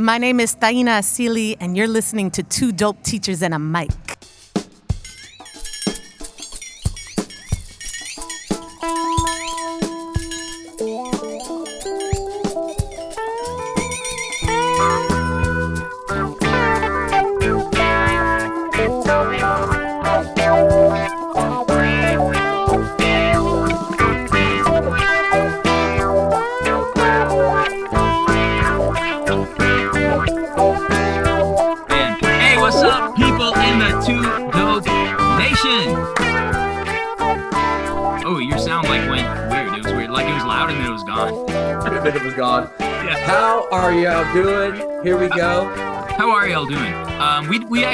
My name is Taina Asili, and you're listening to Two Dope Teachers and a Mic.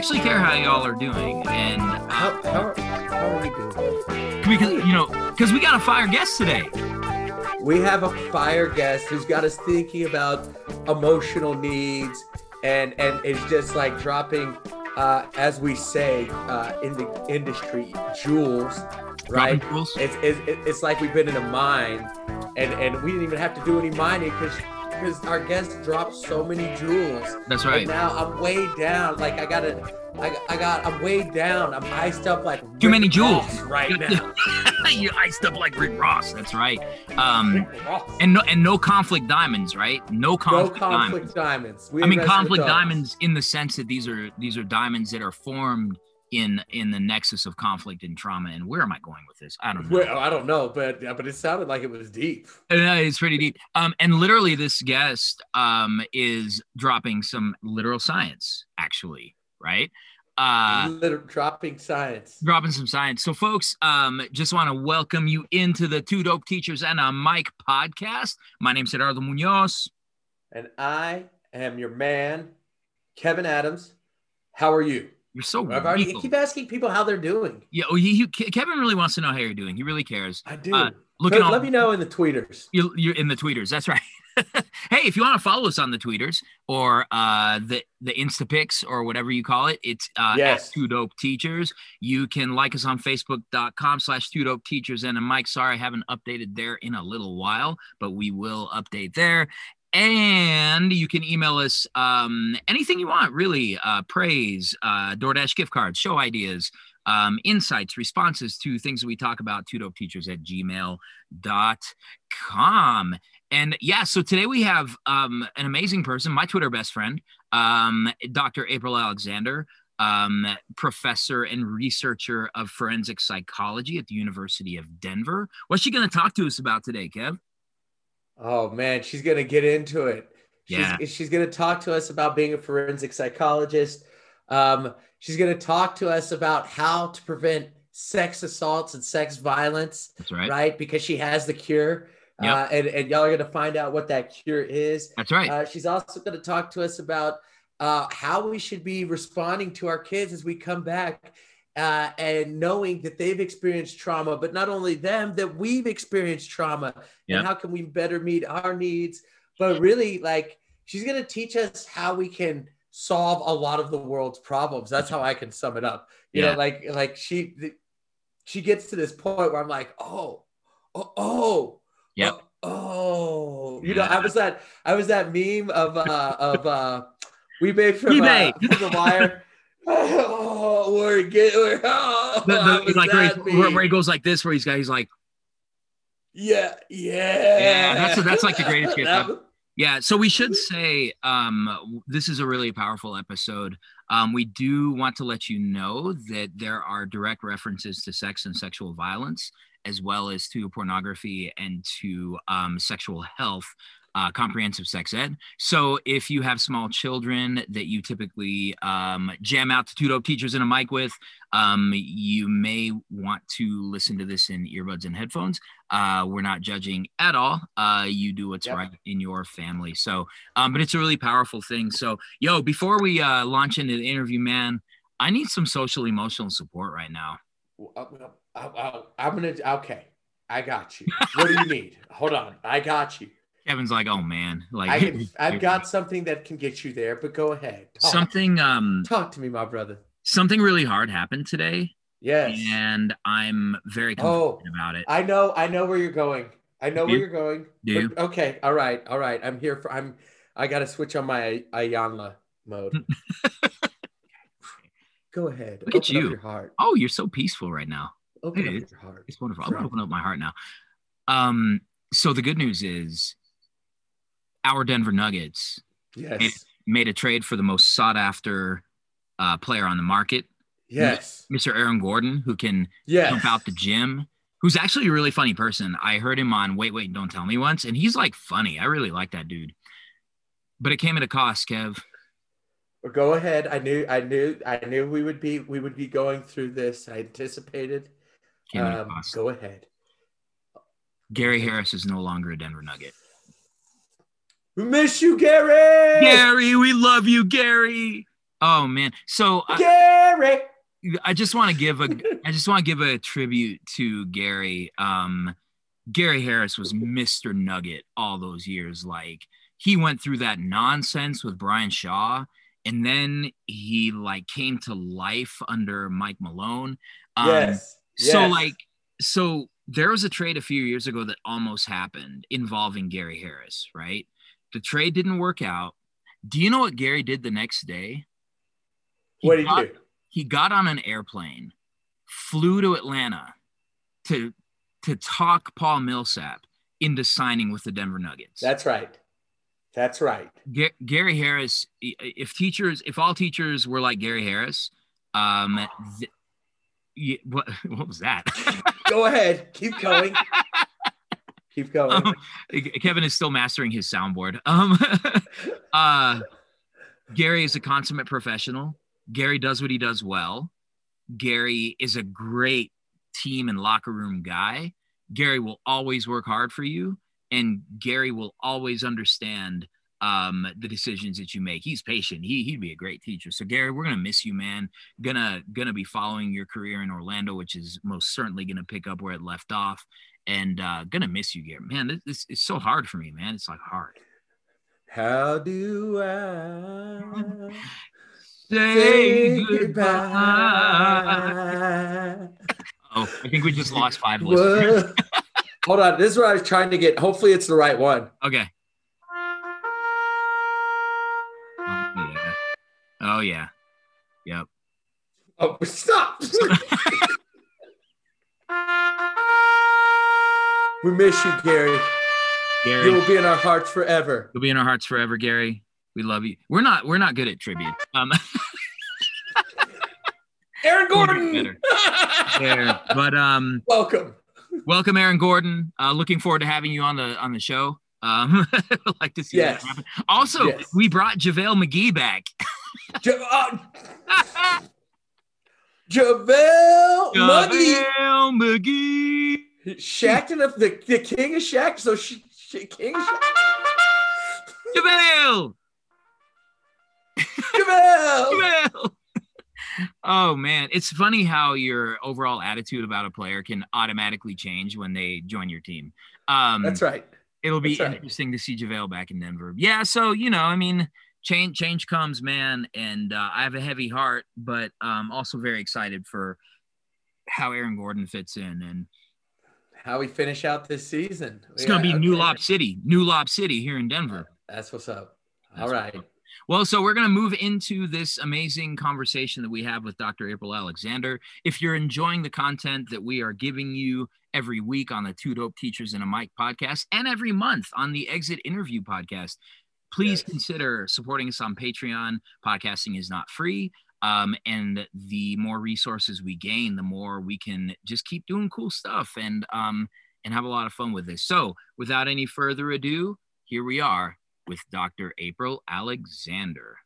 Actually care how y'all are doing, and How, uh, how, are, how are we doing? because you know, because we got a fire guest today. We have a fire guest who's got us thinking about emotional needs and and it's just like dropping, uh, as we say uh, in the industry, jewels, right? Jewels. It's, it's it's like we've been in a mine, and and we didn't even have to do any mining because because our guest dropped so many jewels. That's And right. now I'm way down. Like I gotta, I, I got, I'm way down. I'm iced up like Too many jewels. Ross right now. you iced up like Rick Ross. That's right. Um, and no and no conflict diamonds, right? No conflict, no conflict, diamonds. diamonds. We I mean, conflict diamonds in the sense that these are these are diamonds that are formed in in the nexus of conflict and trauma. And where am I going with this? I don't know. Well, I don't know, but but it sounded like it was deep. Yeah, it's pretty deep. Um, and literally, this guest um is dropping some literal science, actually, right? Uh, Liter- dropping science. dropping some science. So, folks, um, just want to welcome you into the Two Dope Teachers and a Mic podcast. My name's Gerardo Munoz. And I am your man, Kevin Adams. How are you? You're so I've already regal. keep asking people how they're doing. Yeah, oh, he, he- Kevin really wants to know how you're doing. He really cares. I do. Uh, Look at all, let me know in the tweeters. you, you're in the tweeters. That's right. hey, if you want to follow us on the tweeters or uh, the the Instapics or whatever you call it, it's uh, Yes. at Two Dope Teachers. You can like us on Facebook.com slash Two Dope Teachers. And uh, Mike, sorry, I haven't updated there in a little while, but we will update there. And you can email us um, anything you want, really uh, praise, uh, DoorDash gift cards, show ideas, um, insights, responses to things that we talk about, two teachers at gmail.com. And yeah, so today we have um, an amazing person, my Twitter best friend, um, Dr. Apryl Alexander, um, professor and researcher of forensic psychology at the University of Denver. What's she going to talk to us about today, Kev? Oh man, she's gonna get into it. She's, Yeah. she's gonna talk to us about being a forensic psychologist. Um, she's gonna talk to us about how to prevent sex assaults and sex violence, That's right. right? Because she has the cure. Yep. Uh, and, and y'all are gonna find out what that cure is. That's right. Uh, she's also going to talk to us about uh, how we should be responding to our kids as we come back uh, and knowing that they've experienced trauma, but not only them, that we've experienced trauma Yep. and how can we better meet our needs. But really, like, she's going to teach us how we can solve a lot of the world's problems. That's how I can sum it up. You Yeah. know, like, like she, she gets to this point where I'm like, oh, oh, oh, Yep. Oh, you know, Yeah. I was that I was that meme of uh of uh we made from, uh, from the wire. Oh, we're get we're oh, The- the- like where, he, where, where he goes like this, where he's got, he's like, yeah, yeah, Yeah, that's- that's like the greatest gift That Yeah, so we should say um, this is a really powerful episode. Um, we do want to let you know that there are direct references to sex and sexual violence, as well as to pornography and to um, sexual health. Uh, comprehensive sex ed. So if you have small children that you typically um, jam out to two dope teachers in a mic with, um, you may want to listen to this in earbuds and headphones. Uh, we're not judging at all. Uh, you do what's Yep. right in your family. So, um, but it's a really powerful thing. So, yo, before we uh, launch into the interview, man, I need some social emotional support right now. I, I, I'm gonna okay. I got you. What do you need? Hold on, I got you. Kevin's like, oh man, like I can, I've got something that can get you there, but go ahead. Talk, something. Um, talk to me, my brother. something really hard happened today, Yes. and I'm very Oh. about it. I know, I know where you're going. I know Do where you? you're going. Do you? Okay, all right, all right. I'm here for I'm I got to switch on my Iyanla mode. Go ahead. Look at Open up you. your heart. Oh, you're so peaceful right now. Open Hey, up your heart. It's wonderful. I'm gonna open up my heart now. Um, so the good news is our Denver Nuggets Yes. made a trade for the most sought after uh, player on the market, Yes. Mr. Aaron Gordon, who can Yes. jump out the gym, who's actually a really funny person. I heard him on Wait, Wait, Don't Tell Me once, and he's like funny. I really like that dude. But it came at a cost, Kev. Well, Go ahead. I knew. I knew. I knew we would be. We would be going through this. I anticipated. Came at a Um, go ahead. Gary Harris is no longer a Denver Nugget. We miss you, Gary. Gary, we love you, Gary. Oh man. So I, Gary. I just want to give a I just want to give a tribute to Gary. Um, Gary Harris was Mr. Nugget all those years. Like he went through that nonsense with Brian Shaw, and then he like came to life under Mike Malone. Um, yes. So yes. like so there was a trade a few years ago that almost happened involving Gary Harris, right? The trade didn't work out. Do you know what Gary did the next day? He what did got- you do? he got on an airplane, flew to Atlanta to to talk Paul Millsap into signing with the Denver Nuggets. That's right. That's right. Ga- Gary Harris. If teachers, if all teachers were like Gary Harris, um, th- what what was that? Go ahead. Keep going. Keep going. Um, Kevin is still mastering his soundboard. Um, uh, Gary is a consummate professional. Gary does what he does well. Gary is a great team and locker room guy. Gary will always work hard for you, and Gary will always understand um, the decisions that you make. He's patient. He he'd be a great teacher. So Gary, we're gonna miss you, man. Gonna gonna be following your career in Orlando, which is most certainly gonna pick up where it left off and uh gonna miss you Gary. man this, this is so hard for me man it's like hard How do I say say goodbye? oh i think we just lost five listeners? Hold on. This is what I was trying to get. Hopefully, it's the right one. okay oh yeah oh yeah yep Oh, stop. We miss you, Gary. gary You will be in our hearts forever. you'll be in our hearts forever gary we love you we're not we're not good at tribute um Aaron Gordon. yeah, but um Welcome. welcome aaron gordon uh looking forward to having you on the on the show um like to see Yes. that happen also Yes. we brought javale mcgee back Ja- uh, JaVale McGee. JaVale McGee. Shaq and the, the, the king of Shaq. So sh- sh- king of Shaq. JaVale. JaVale. JaVale. Oh man, it's funny how your overall attitude about a player can automatically change when they join your team. Um, That's right. it'll be That's right. interesting to see JaVale back in Denver. Yeah, so you know, I mean, change change comes, man, and uh, I have a heavy heart, but um, also very excited for how Aaron Gordon fits in, and How we finish out this season. it's gonna be Yeah, New okay. Lob City, New Lob City here in Denver. That's what's up. That's All right. Well, so we're going to move into this amazing conversation that we have with Dr. Apryl Alexander. If you're enjoying the content that we are giving you every week on the Two Dope Teachers in a Mic podcast and every month on the Exit Interview podcast, please Yes. consider supporting us on Patreon. Podcasting is not free. Um, and the more resources we gain, the more we can just keep doing cool stuff and um, and have a lot of fun with this. So, without any further ado, here we are with Dr. Apryl Alexander.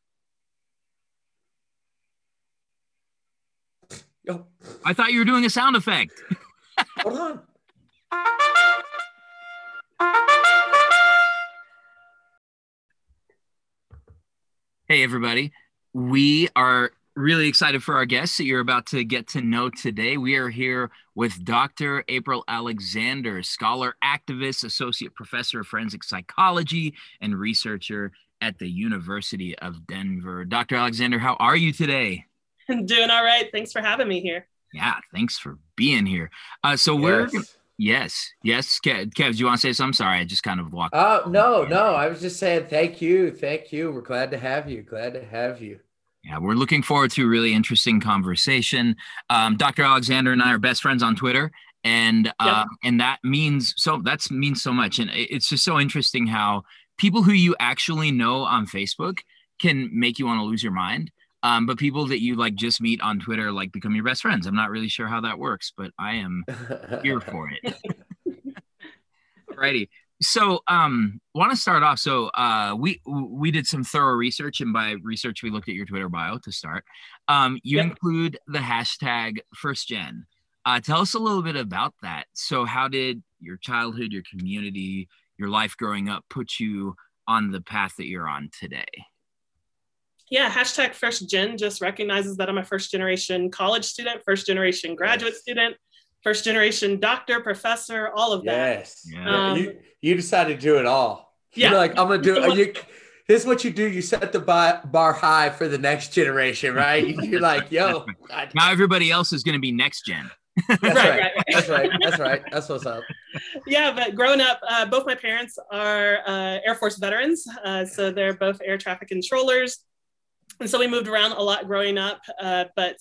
Yo, I thought you were doing a sound effect. hold on. Hey, everybody. We are really excited for our guests that you're about to get to know today. We are here with Dr. Apryl Alexander, scholar, activist, associate professor of forensic psychology, and researcher at the University of Denver. Dr. Alexander, how are you today? Doing all right. Thanks for having me here. Yeah, thanks for being here. Uh, so we're Yes. Yes, yes, Kev. Kev, do you want to say something? Sorry, I just kind of walked. Oh no, no, I was just saying thank you, thank you. We're glad to have you. Glad to have you. Yeah, we're looking forward to a really interesting conversation. Um, Dr. Alexander and I are best friends on Twitter, and uh, and that means so that's means so much, and it's just so interesting how people who you actually know on Facebook can make you want to lose your mind. Um, but people that you like just meet on Twitter like become your best friends. I'm not really sure how that works, but I am here for it. Alrighty. So um want to start off. So uh we we did some thorough research, and by research we looked at your Twitter bio to start. Um you yep. include the hashtag first gen. Uh tell us a little bit about that. So how did your childhood, your community, your life growing up put you on the path that you're on today? yeah, hashtag first gen just recognizes that I'm a first generation college student, first generation graduate student, first generation doctor, professor, all of that. Yes. Yeah. Um, you, you decided to do it all. Yeah. You're like, I'm going to do it. You, this is what you do. You set the bar, bar high for the next generation, right? You're like, yo. now everybody else is going to be next gen. That's right, right. right, That's right. That's right. That's what's up. Yeah, but growing up, uh, both my parents are uh, Air Force veterans. Uh, so they're both air traffic controllers and so we moved around a lot growing up uh, but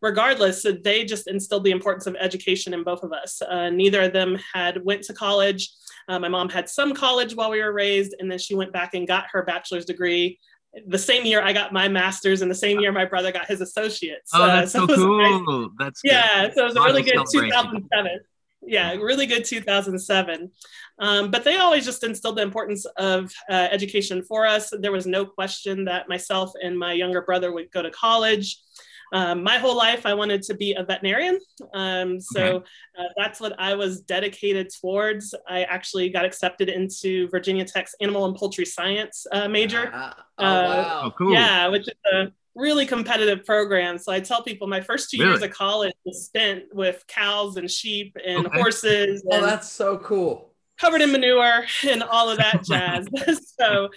regardless they just instilled the importance of education in both of us uh, neither of them had went to college uh, my mom had some college while we were raised and then she went back and got her bachelor's degree the same year I got my master's, and the same year my brother got his associates. Oh, that's uh, so, so cool! That's yeah. Good. So it was a really good 2007 yeah, really good 2007. Um, but they always just instilled the importance of uh, education for us. There was no question that myself and my younger brother would go to college. Um, my whole life, I wanted to be a veterinarian. Um, so okay. uh, that's what I was dedicated towards. I actually got accepted into Virginia Tech's animal and poultry science uh, major. Uh, oh, wow. Oh, cool. Yeah, which is a really competitive program. So I tell people my first two really? years of college was spent with cows and sheep and okay. horses. Oh, and oh, that's so cool. Covered in manure and all of that jazz. so,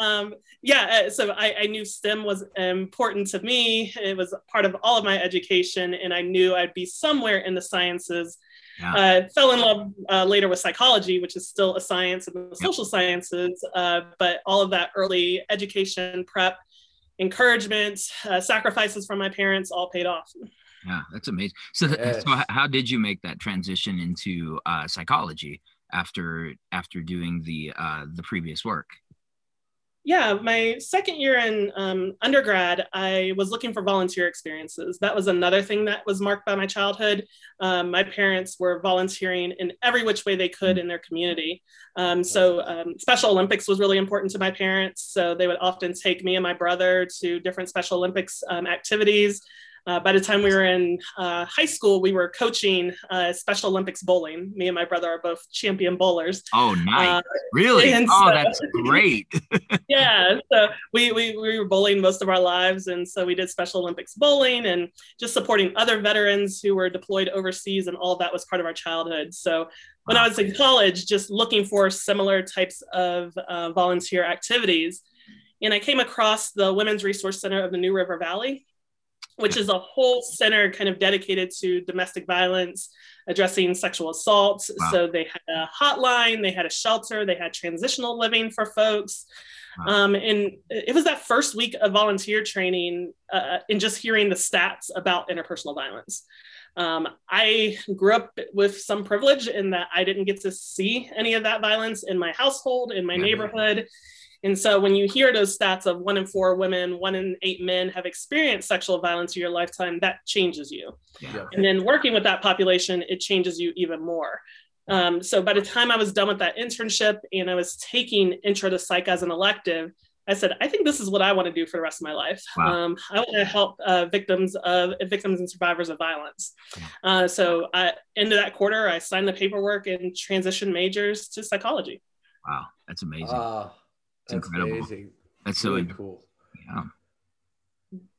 um, yeah, uh, so I, I, knew STEM was important to me. It was part of all of my education, and I knew I'd be somewhere in the sciences. Yeah. Uh, fell in love uh, later with psychology, which is still a science and the social yep. sciences. Uh, but all of that early education prep encouragement, uh, sacrifices from my parents all paid off. Yeah, that's amazing. So, yes. so how did you make that transition into uh, psychology after after doing the uh, the previous work? yeah, my second year in um, undergrad, I was looking for volunteer experiences. That was another thing that was marked by my childhood. Um, my parents were volunteering in every which way they could in their community. Um, so, um, Special Olympics was really important to my parents. So, they would often take me and my brother to different Special Olympics um, activities. Uh, by the time we were in uh, high school, we were coaching uh, Special Olympics bowling. Me and my brother are both champion bowlers. Oh, nice! Uh, really? oh, so, that's great. yeah, so we, we we were bowling most of our lives, and so we did Special Olympics bowling and just supporting other veterans who were deployed overseas, and all of that was part of our childhood. So when wow. I was in college, just looking for similar types of uh, volunteer activities. And I came across the Women's Resource Center of the New River Valley which is a whole center kind of dedicated to domestic violence, addressing sexual assault. Wow. So they had a hotline, they had a shelter, they had transitional living for folks. Wow. Um, and it was that first week of volunteer training uh, and just hearing the stats about interpersonal violence. Um, I grew up with some privilege in that I didn't get to see any of that violence in my household, in my mm-hmm. neighborhood. And so when you hear those stats of one in four women, one in eight men have experienced sexual violence in your lifetime, that changes you. Yeah. And then working with that population, it changes you even more. Um, so by the time I was done with that internship and I was taking intro to psych as an elective, I said, I think this is what I want to do for the rest of my life. Wow. Um, I want to help uh, victims of victims and survivors of violence. Uh, so I, into that quarter, I signed the paperwork and transitioned majors to psychology. Wow, that's amazing. Uh, that's incredible. Amazing. That's so really cool. Yeah.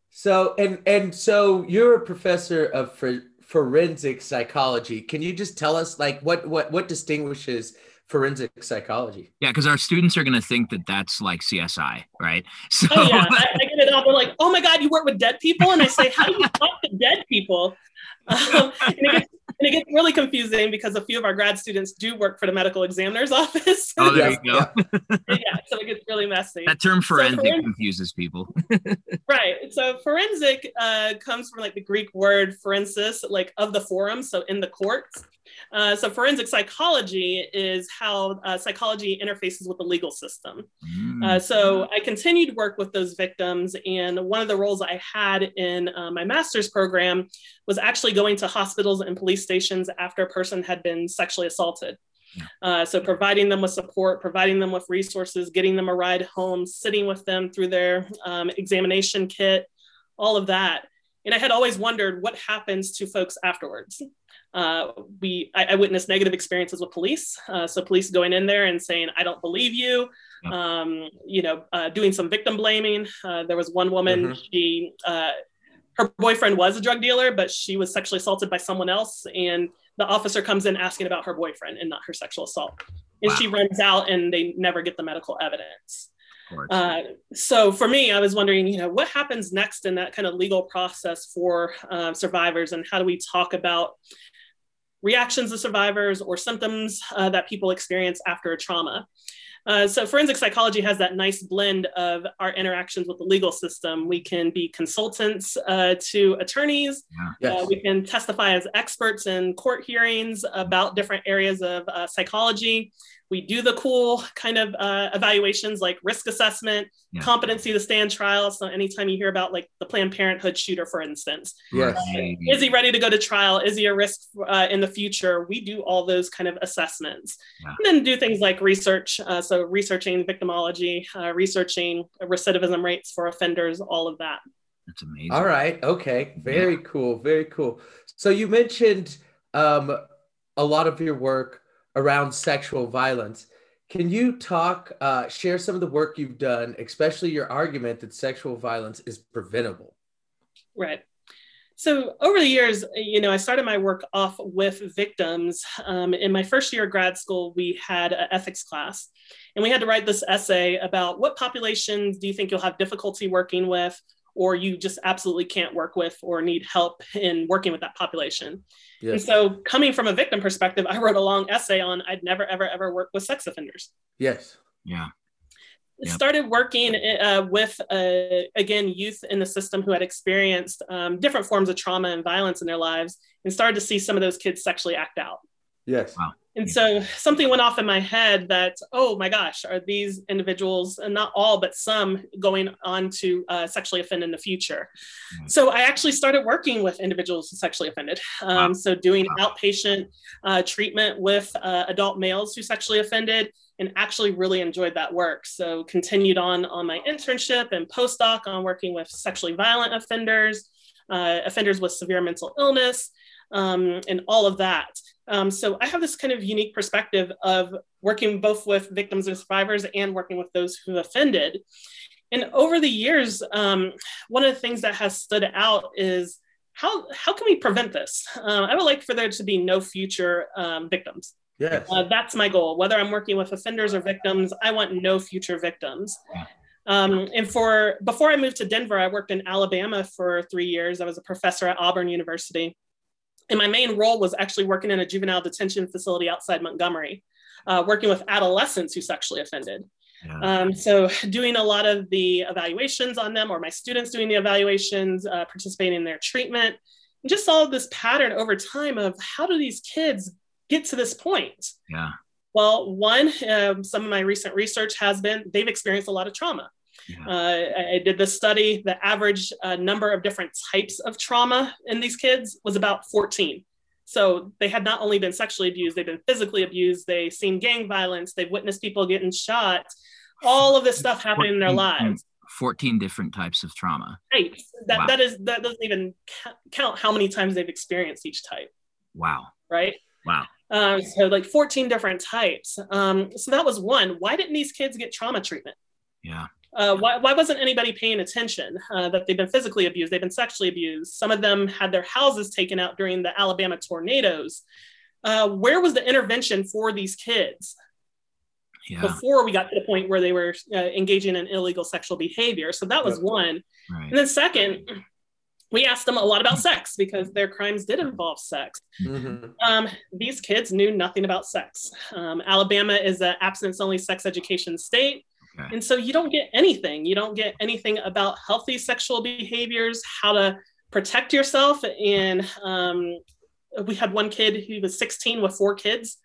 So and and so you're a professor of for, forensic psychology. Can you just tell us like what what what distinguishes forensic psychology? Yeah, because our students are going to think that that's like CSI, right? So oh, yeah, I, I, get it all. They're like, "Oh my God, you work with dead people," and I say, "How do you talk to dead people?" Um, it, gets, and it gets really confusing because a few of our grad students do work for the medical examiner's office. Oh, there Yeah, you go. yeah, so it gets really messy. That term forensic foren- confuses people. right. So forensic uh, comes from like the Greek word forensis, like of the forum, so in the courts. Uh, so forensic psychology is how uh, psychology interfaces with the legal system. Mm. Uh, so I continued to work with those victims, and one of the roles I had in uh, my master's program was actually going to hospitals and police stations after a person had been sexually assaulted. Uh, so providing them with support, providing them with resources, getting them a ride home, sitting with them through their um, examination kit, all of that. And I had always wondered what happens to folks afterwards. Uh, we, I, I, witnessed negative experiences with police. Uh, so police going in there and saying, "I don't believe you," um, you know, uh, doing some victim blaming. Uh, there was one woman; Mhm. she, uh, her boyfriend was a drug dealer, but she was sexually assaulted by someone else, and the officer comes in asking about her boyfriend and not her sexual assault. And she runs out, and they never get the medical evidence. Uh, so for me, I was wondering, you know, what happens next in that kind of legal process for uh, survivors, and how do we talk about reactions of survivors or symptoms uh, that people experience after a trauma? Uh, so forensic psychology has that nice blend of our interactions with the legal system. We can be consultants uh, to attorneys. Yeah. Uh, we can testify as experts in court hearings about different areas of uh, psychology. We do the cool kind of uh, evaluations like risk assessment, Yeah. competency to stand trial. So anytime you hear about like the Planned Parenthood shooter, for instance, Yes. Right. is he ready to go to trial? Is he a risk uh, in the future? We do all those kind of assessments, Yeah. and then do things like research. Uh, so researching victimology, uh, researching recidivism rates for offenders, all of that. That's amazing. All right. Okay. Very cool. Very cool. So you mentioned um, a lot of your work around sexual violence. Can you talk, uh, share some of the work you've done, especially your argument that sexual violence is preventable? Right. So over the years, you know, I started my work off with victims. Um, in my first year of grad school, we had an ethics class, and we had to write this essay about what populations do you think you'll have difficulty working with, or you just absolutely can't work with, or need help in working with that population. And so, coming from a victim perspective, I wrote a long essay on I'd never, ever, ever work with sex offenders. Yes. Yeah. Yep. started working uh, with uh, again youth in the system who had experienced um, different forms of trauma and violence in their lives and started to see some of those kids sexually act out Yes. Wow. And so something went off in my head that oh my gosh are these individuals and not all but some going on to uh, sexually offend in the future Right. so i actually started working with individuals who sexually offended um, Wow. so doing Wow. outpatient uh, treatment with uh, adult males who sexually offended and actually really enjoyed that work. So continued on on my internship and postdoc on working with sexually violent offenders, uh, offenders with severe mental illness, um, and all of that. Um, so I have this kind of unique perspective of working both with victims and survivors and working with those who offended. And over the years, um, one of the things that has stood out is how, how can we prevent this? Uh, I would like for there to be no future um, victims. Yes. Uh, that's my goal. Whether I'm working with offenders or victims, I want no future victims. Um, and for before I moved to Denver, I worked in Alabama for three years. I was a professor at Auburn University, and my main role was actually working in a juvenile detention facility outside Montgomery, uh, working with adolescents who sexually offended. Yeah. Um, so doing a lot of the evaluations on them, or my students doing the evaluations, uh, participating in their treatment, and just saw this pattern over time of how do these kids get to this point? yeah. Well, one, um, some of my recent research has been they've experienced a lot of trauma. Yeah. Uh, I, did this study. The average uh, number of different types of trauma in these kids was about 14. So they had not only been sexually abused, they've been physically abused, they've seen gang violence, they've witnessed people getting shot, all of this stuff happening in their lives. 14 different types of trauma. Right. That, Wow. that is that doesn't even count how many times they've experienced each type, Wow. right? Wow. Um, so like 14 different types. Um, so that was one. Why didn't these kids get trauma treatment? Yeah. Uh, why, why wasn't anybody paying attention uh, that they've been physically abused? They've been sexually abused. Some of them had their houses taken out during the Alabama tornadoes. Uh, where was the intervention for these kids Yeah. before we got to the point where they were uh, engaging in illegal sexual behavior? So that was Yep. one. Right. And then second, we asked them a lot about sex because their crimes did involve sex. Mm-hmm. Um, these kids knew nothing about sex. Um, Alabama is an abstinence only sex education state. And so you don't get anything. You don't get anything about healthy sexual behaviors, how to protect yourself. And um, we had one kid who was 16 with four kids.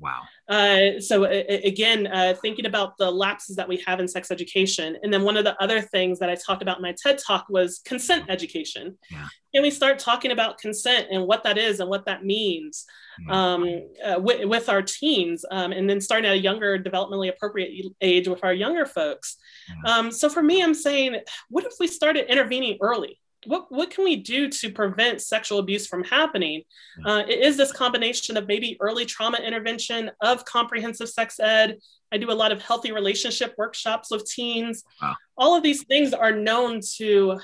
Wow. Uh, so again, uh, thinking about the lapses that we have in sex education, and then one of the other things that I talked about in my TED talk was consent education. Yeah. Can we start talking about consent and what that is and what that means yeah. um, uh, with, with, our teens, um, and then starting at a younger, developmentally appropriate age with our younger folks. Yeah. Um, so for me, I'm saying, what if we started intervening early? What what can we do to prevent sexual abuse from happening? Uh, it is this combination of maybe early trauma intervention, of comprehensive sex ed. I do a lot of healthy relationship workshops with teens. Wow. All of these things are known to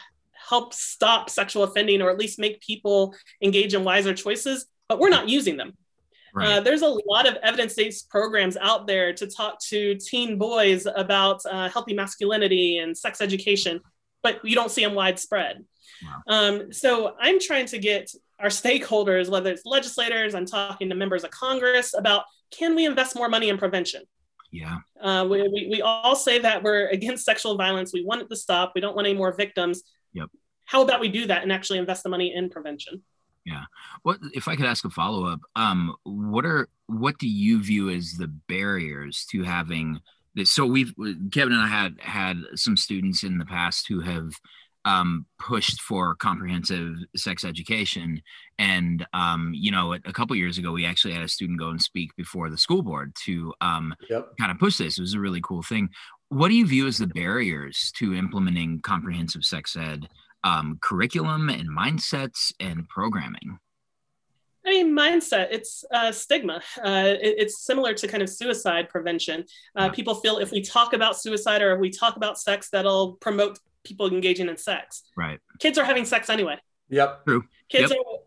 help stop sexual offending or at least make people engage in wiser choices, but we're not using them. Right. Uh, there's a lot of evidence-based programs out there to talk to teen boys about uh, healthy masculinity and sex education, but you don't see them widespread. Wow. Um, so I'm trying to get our stakeholders, whether it's legislators, I'm talking to members of Congress about can we invest more money in prevention? Yeah. Uh, we, we, we all say that we're against sexual violence. We want it to stop. We don't want any more victims. Yep. How about we do that and actually invest the money in prevention? Yeah. What if I could ask a follow up? Um, what are what do you view as the barriers to having? So we've Kevin and I had had some students in the past who have um, pushed for comprehensive sex education. And, um, you know, a, a couple years ago, we actually had a student go and speak before the school board to um, yep. kind of push this. It was a really cool thing. What do you view as the barriers to implementing comprehensive sex ed um, curriculum and mindsets and programming? I mean, mindset, it's uh, stigma. Uh, it, it's similar to kind of suicide prevention. Uh, yeah. People feel if we talk about suicide or if we talk about sex, that'll promote people engaging in sex. Right. Kids are having sex anyway. Yep. True. Kids yep. are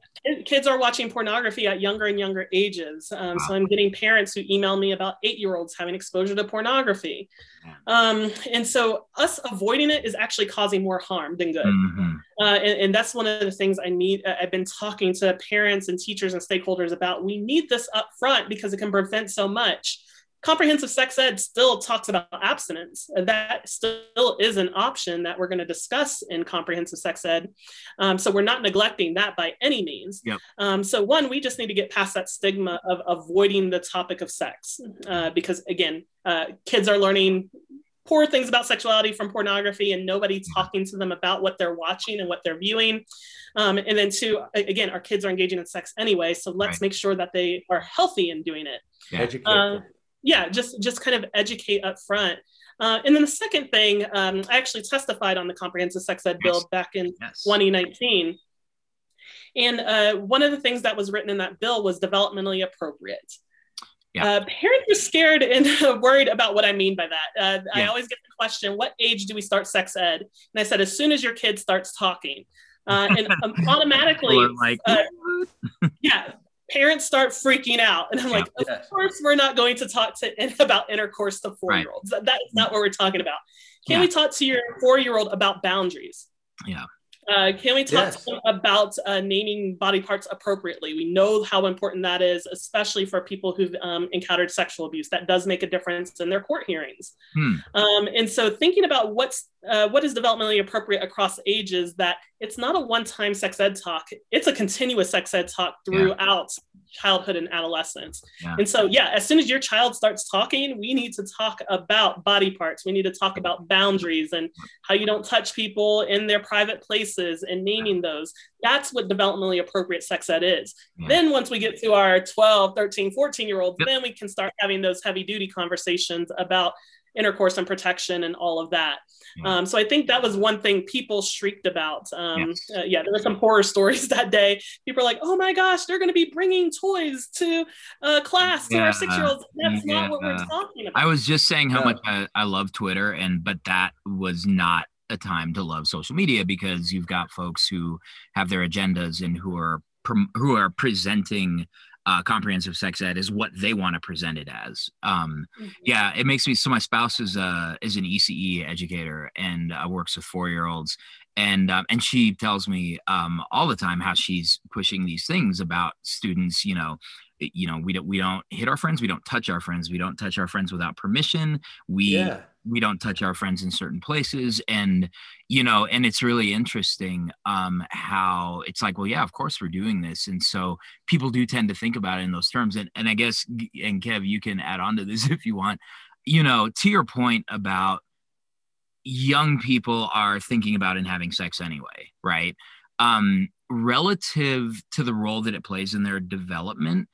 kids are watching pornography at younger and younger ages. Um, wow. So I'm getting parents who email me about eight year olds having exposure to pornography. Um, and so us avoiding it is actually causing more harm than good. Mm-hmm. Uh, and, and, that's one of the things I need. Uh, I've been talking to parents and teachers and stakeholders about. We need this up front because it can prevent so much comprehensive sex ed still talks about abstinence. That still is an option that we're going to discuss in comprehensive sex ed. Um, so we're not neglecting that by any means. Yep. Um, so one, we just need to get past that stigma of avoiding the topic of sex uh, because again, uh, kids are learning poor things about sexuality from pornography and nobody mm-hmm. talking to them about what they're watching and what they're viewing. Um, and then two, again, our kids are engaging in sex anyway. So let's right. make sure that they are healthy in doing it. Yeah. Uh, yeah, just just kind of educate up front. Uh, and then the second thing, um, I actually testified on the comprehensive sex ed bill back in yes. 2019. And uh, one of the things that was written in that bill was developmentally appropriate. Yeah. Uh, parents are scared and worried about what I mean by that. Uh, yeah. I always get the question, what age do we start sex ed? And I said, as soon as your kid starts talking. Uh, and um, automatically, like, uh, yeah, parents start freaking out. And I'm yeah. like, of yes. course, we're not going to talk to about intercourse to four year olds. Right. That is not mm. what we're talking about. Can yeah. we talk to your four year old about boundaries? Yeah. Uh, can we talk yes. about uh, naming body parts appropriately? We know how important that is, especially for people who've um, encountered sexual abuse. That does make a difference in their court hearings. Hmm. Um, and so, thinking about what's uh, what is developmentally appropriate across ages, that it's not a one-time sex ed talk; it's a continuous sex ed talk throughout childhood and adolescence. Yeah. And so, yeah, as soon as your child starts talking, we need to talk about body parts. We need to talk about boundaries and how you don't touch people in their private places and naming those. That's what developmentally appropriate sex ed is. Yeah. Then, once we get to our 12, 13, 14 year olds, yep. then we can start having those heavy duty conversations about intercourse and protection and all of that. Yeah. Um, so I think that was one thing people shrieked about. Um, yes. uh, yeah, there were some horror stories that day. People are like, "Oh my gosh, they're going to be bringing toys to uh, class to yeah. our six-year-olds." That's yeah. not what we're talking about. I was just saying how much I, I love Twitter, and but that was not a time to love social media because you've got folks who have their agendas and who are who are presenting uh, comprehensive sex ed is what they want to present it as. Um, Mhm. yeah, it makes me so. My spouse is a is an ECE educator and uh, works with four year olds, and um, and she tells me um, all the time how she's pushing these things about students. You know, you know we don't we don't hit our friends, we don't touch our friends, we don't touch our friends without permission. We Yeah. We don't touch our friends in certain places. And you know and it's really interesting um how it's like well yeah of course we're doing this. And so people do tend to think about it in those terms. And and i guess and kev you can add on to this if you want. You know to your point about young people are thinking about and having sex anyway right? Um relative to the role that it plays in their development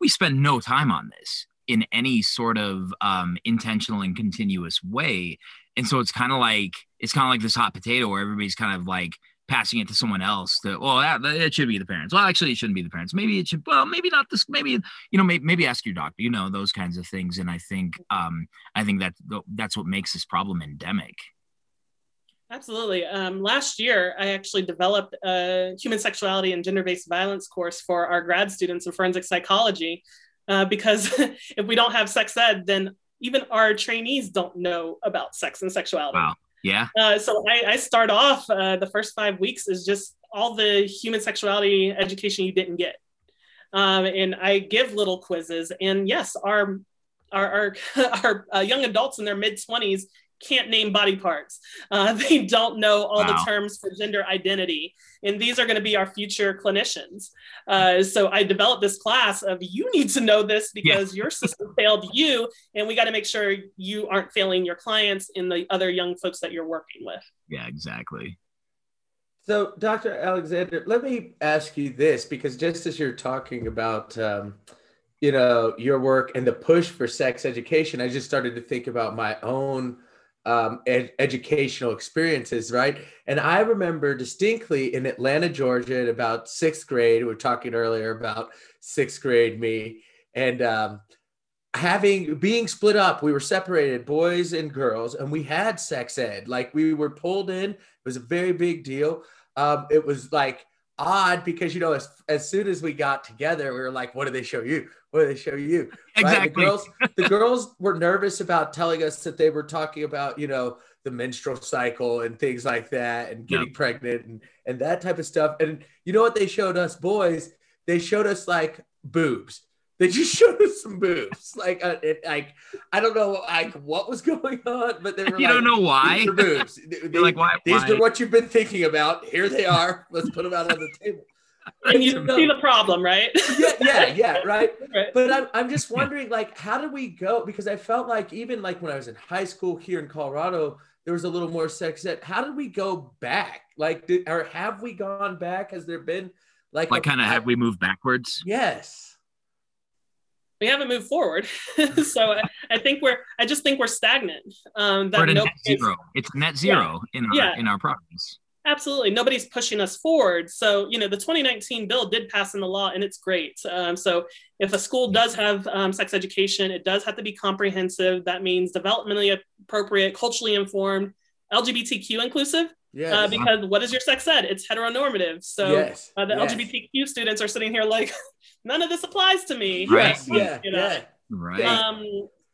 we spend no time on this in any sort of um, intentional and continuous way. And so it's kind of like it's kind of like this hot potato where everybody's kind of like passing it to someone else that well that, that it should be the parents. Well actually it shouldn't be the parents. Maybe it should well maybe not this maybe you know maybe, maybe ask your doctor you know those kinds of things. And i think um i think that that's what makes this problem endemic. Absolutely. Um, last year, I actually developed a human sexuality and gender based violence course for our grad students in forensic psychology uh, because if we don't have sex ed, then even our trainees don't know about sex and sexuality. wow yeah Uh, so I, I start off uh, the first five weeks is just all the human sexuality education you didn't get. Um, and I give little quizzes. And yes, our our our, our uh, young adults in their mid twenties can't name body parts. Uh, they don't know all Wow. the terms for gender identity, and these are going to be our future clinicians. Uh, so I developed this class of you need to know this because your system failed you, and we got to make sure you aren't failing your clients and the other young folks that you're working with. yeah exactly So, Dr. Alexander, let me ask you this because just as you're talking about, um, you know, your work and the push for sex education, I just started to think about my own um, ed- educational experiences, right? And I remember distinctly in Atlanta, Georgia, in about sixth grade, we were talking earlier about sixth grade me, and um, having being split up, we were separated, boys and girls, and we had sex ed. Like we were pulled in. It was a very big deal. Um, it was like odd because you know, as as soon as we got together, we were like, "What do they show you? What do they show you?" Right? exactly The girls, the girls were nervous about telling us that they were talking about, you know, the menstrual cycle and things like that, and getting pregnant and and that type of stuff. And you know what they showed us, boys? They showed us like boobs. They just showed us some boobs. Like, uh, it, like I don't know, like what was going on, but they were. you like, don't know why These are boobs. You're like why, These why? are what you've been thinking about. Here they are. Let's put them out on the table. And you see the problem, right? Yeah, yeah, yeah, right. Right. But I'm, I'm just wondering, like, how did we go? Because I felt like even like when I was in high school here in Colorado, there was a little more sex ed. How did we go back? Like, did, or have we gone back? Has there been like, like kind of have we moved backwards Yes. We haven't moved forward. so I, I think we're, I just think we're stagnant. Um, that net zero it's net zero in our Yeah. in our province Absolutely. Nobody's pushing us forward. So, you know, the 2019 bill did pass in the law and it's great. Um, so, if a school does have um, sex education, it does have to be comprehensive. That means developmentally appropriate, culturally informed, LGBTQ inclusive, Yes. uh, because what is your sex ed? It's heteronormative. So, yes. uh, the yes. LGBTQ students are sitting here like, none of this applies to me. Right. Yes. Yeah. You know, Yeah. right um,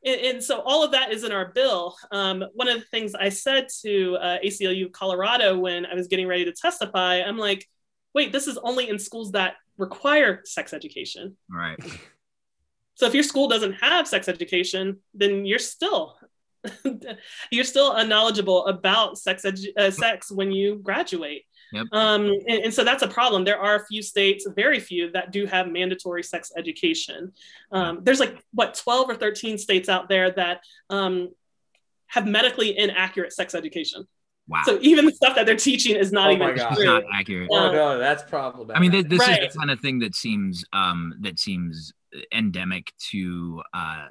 and, and so all of that is in our bill. Um, one of the things I said to uh, ACLU Colorado when I was getting ready to testify, I'm like, wait, this is only in schools that require sex education. right So if your school doesn't have sex education, then you're still you're still unknowledgeable about sex edu- uh, sex when you graduate. Yep. Um, and, and so that's a problem. There are a few states, very few, that do have mandatory sex education. Um, there's like what 12 or 13 states out there that um, have medically inaccurate sex education. wow So even the stuff that they're teaching is not Oh even my God. it's true. not accurate Oh no, that's problematic. I mean, th- this Right. is the kind of thing that seems um, that seems endemic to uh,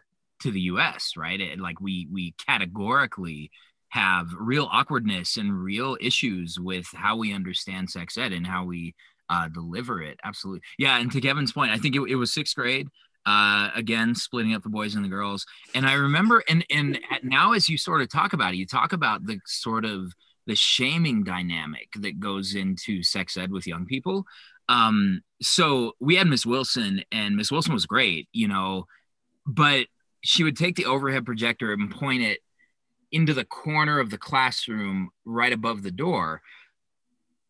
to the U.S. Right? Like we we categorically have real awkwardness and real issues with how we understand sex ed and how we uh, deliver it. Absolutely, yeah. And to Kevin's point, I think it, it was sixth grade. Uh, again, splitting up the boys and the girls. And I remember, and and now as you sort of talk about it, you talk about the sort of the shaming dynamic that goes into sex ed with young people um, so we had Miss Wilson, and Miss Wilson was great, you know, but she would take the overhead projector and point it into the corner of the classroom right above the door.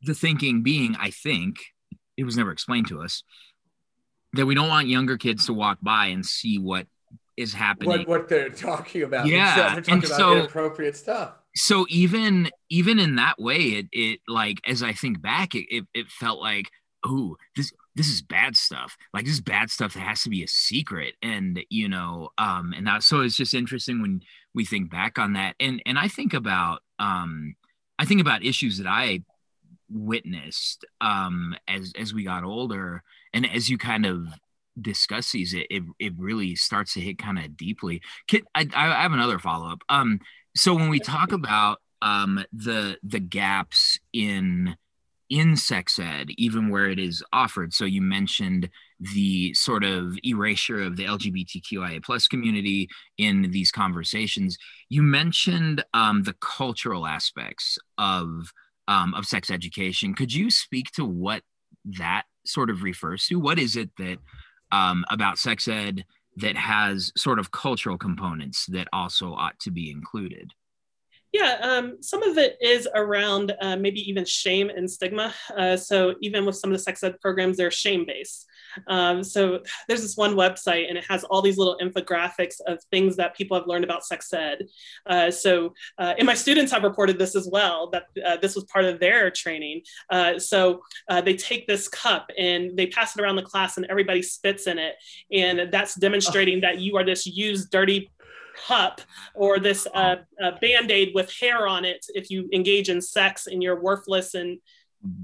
The thinking being, I think, it was never explained to us that we don't want younger kids to walk by and see what is happening. What, what they're talking about. Yeah, They're talking and about so- inappropriate stuff. so even even in that way it it like as i think back it it, it felt like oh this this is bad stuff. Like this is bad stuff that has to be a secret. And you know um and that so it's just interesting when we think back on that. And and i think about um i think about issues that i witnessed um as as we got older. And as you kind of discuss these it it, it really starts to hit kind of deeply. Kid, I, I have another follow-up. Um so when we talk about um, the the gaps in in sex ed, even where it is offered, so you mentioned the sort of erasure of the LGBTQIA plus community in these conversations. You mentioned um, the cultural aspects of um, of sex education. Could you speak to what that sort of refers to? What is it that um, about sex ed that has sort of cultural components that also ought to be included? Yeah, um, some of it is around uh, maybe even shame and stigma. Uh, so even with some of the sex ed programs, they're shame based. Um, so there's this one website and it has all these little infographics of things that people have learned about sex ed. Uh, so uh, and my students have reported this as well that uh, this was part of their training. Uh, so they take this cup and they pass it around the class and everybody spits in it, and that's demonstrating that you are this used dirty cup or this uh, uh, band-aid with hair on it if you engage in sex and you're worthless and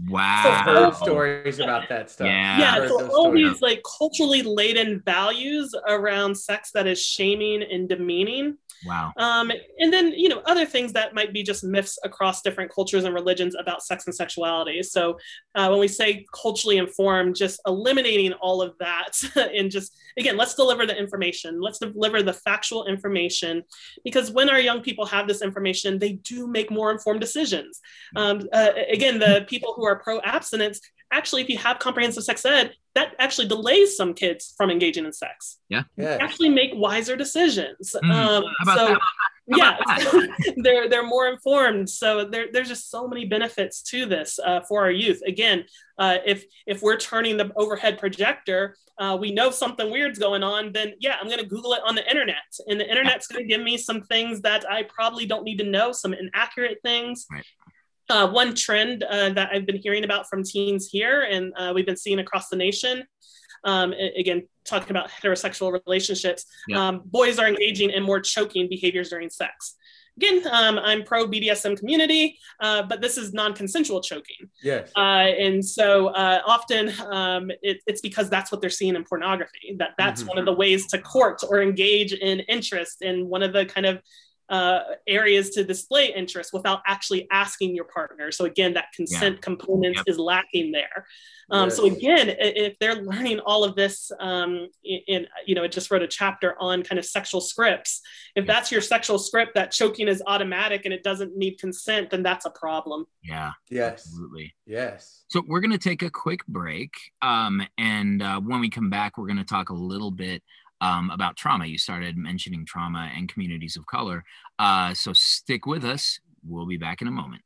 Wow. I've heard stories about that stuff. Yeah. yeah so all stories. these like culturally laden values around sex that is shaming and demeaning Wow. um, and then you know other things that might be just myths across different cultures and religions about sex and sexuality so uh, when we say culturally informed just eliminating all of that and just again let's deliver the information let's deliver the factual information because when our young people have this information they do make more informed decisions um, uh, again the people who are pro abstinence actually if you have comprehensive sex ed that actually delays some kids from engaging in sex. Yeah. actually make wiser decisions. Mm, um, how about so that? Yeah. they're they're more informed. So there, there's just so many benefits to this uh, for our youth. Again uh, if if we're turning the overhead projector uh, we know something weird's going on then yeah i'm going to google it on the internet. And the internet's going to give me some things that i probably don't need to know some inaccurate things. Right. Uh, one trend uh, that I've been hearing about from teens here, and uh, we've been seeing across the nation, um, again, talking about heterosexual relationships, Yeah. um, boys are engaging in more choking behaviors during sex. Again, um, I'm pro BDSM community, uh, but this is non consensual choking. Yes. Uh, and so uh, often um, it, it's because that's what they're seeing in pornography, that that's Mhm. one of the ways to court or engage in interest in one of the kind of uh, areas to display interest without actually asking your partner. So again, that consent component Yep. is lacking there. Um, So again, if they're learning all of this, um, in, in you know, I just wrote a chapter on kind of sexual scripts. If that's your sexual script, that choking is automatic and it doesn't need consent, then that's a problem. Yeah, Yes. absolutely. Yes. So we're going to take a quick break. Um, and uh, when we come back, we're going to talk a little bit um, about trauma. You started mentioning trauma and communities of color. Uh, so stick with us. We'll be back in a moment.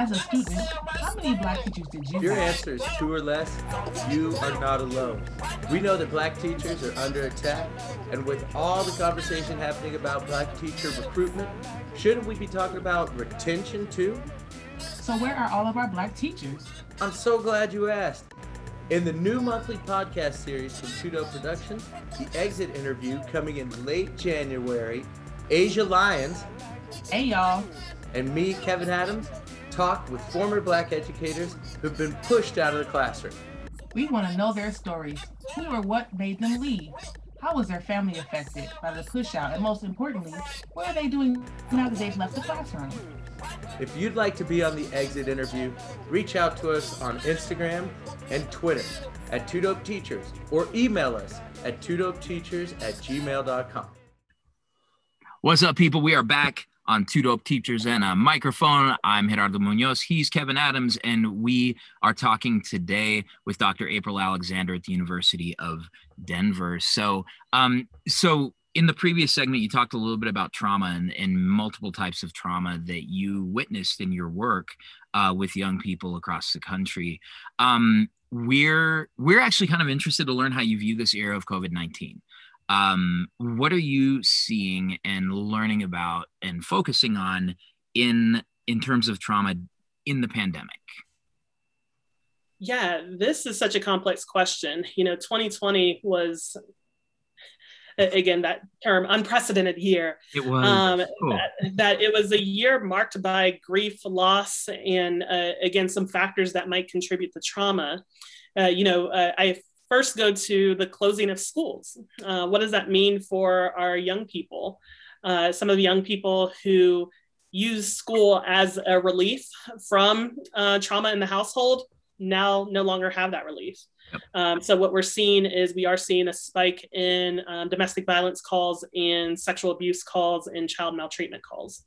As a student, how many black teachers did you your answer is two or less, you are not alone. We know that black teachers are under attack, and with all the conversation happening about black teacher recruitment, shouldn't we be talking about retention too? So where are all of our black teachers? I'm so glad you asked. In the new monthly podcast series from Tudo Productions, the exit interview coming in late January, Asia Lyons Hey y'all, and me, Kevin Adams, talk with former black educators who've been pushed out of the classroom. we want to know their stories. Who or what made them leave? How was their family affected by the push out? And most importantly, what are they doing now that they've left the classroom? If you'd like to be on the exit interview, reach out to us on Instagram and Twitter at Two Dope Teachers or email us at two dope teachers at gmail.com. What's up, people? We are back on Two Dope Teachers and a microphone. I'm Gerardo Munoz. He's Kevin Adams, and we are talking today with Dr. Apryl Alexander at the University of Denver. So, um, so in the previous segment, you talked a little bit about trauma and, and multiple types of trauma that you witnessed in your work uh, with young people across the country. Um, we're we're actually kind of interested to learn how you view this era of COVID nineteen. Um, what are you seeing and learning about and focusing on in in terms of trauma in the pandemic? Yeah, this is such a complex question. You know, 2020 was again that term unprecedented year it was um, cool. that, that, it was a year marked by grief loss and uh, again some factors that might contribute to trauma uh, you know uh, i first go to the closing of schools. Uh, what does that mean for our young people? Uh, some of the young people who use school as a relief from uh, trauma in the household now no longer have that relief. Um, so what we're seeing is we are seeing a spike in um, domestic violence calls and sexual abuse calls and child maltreatment calls.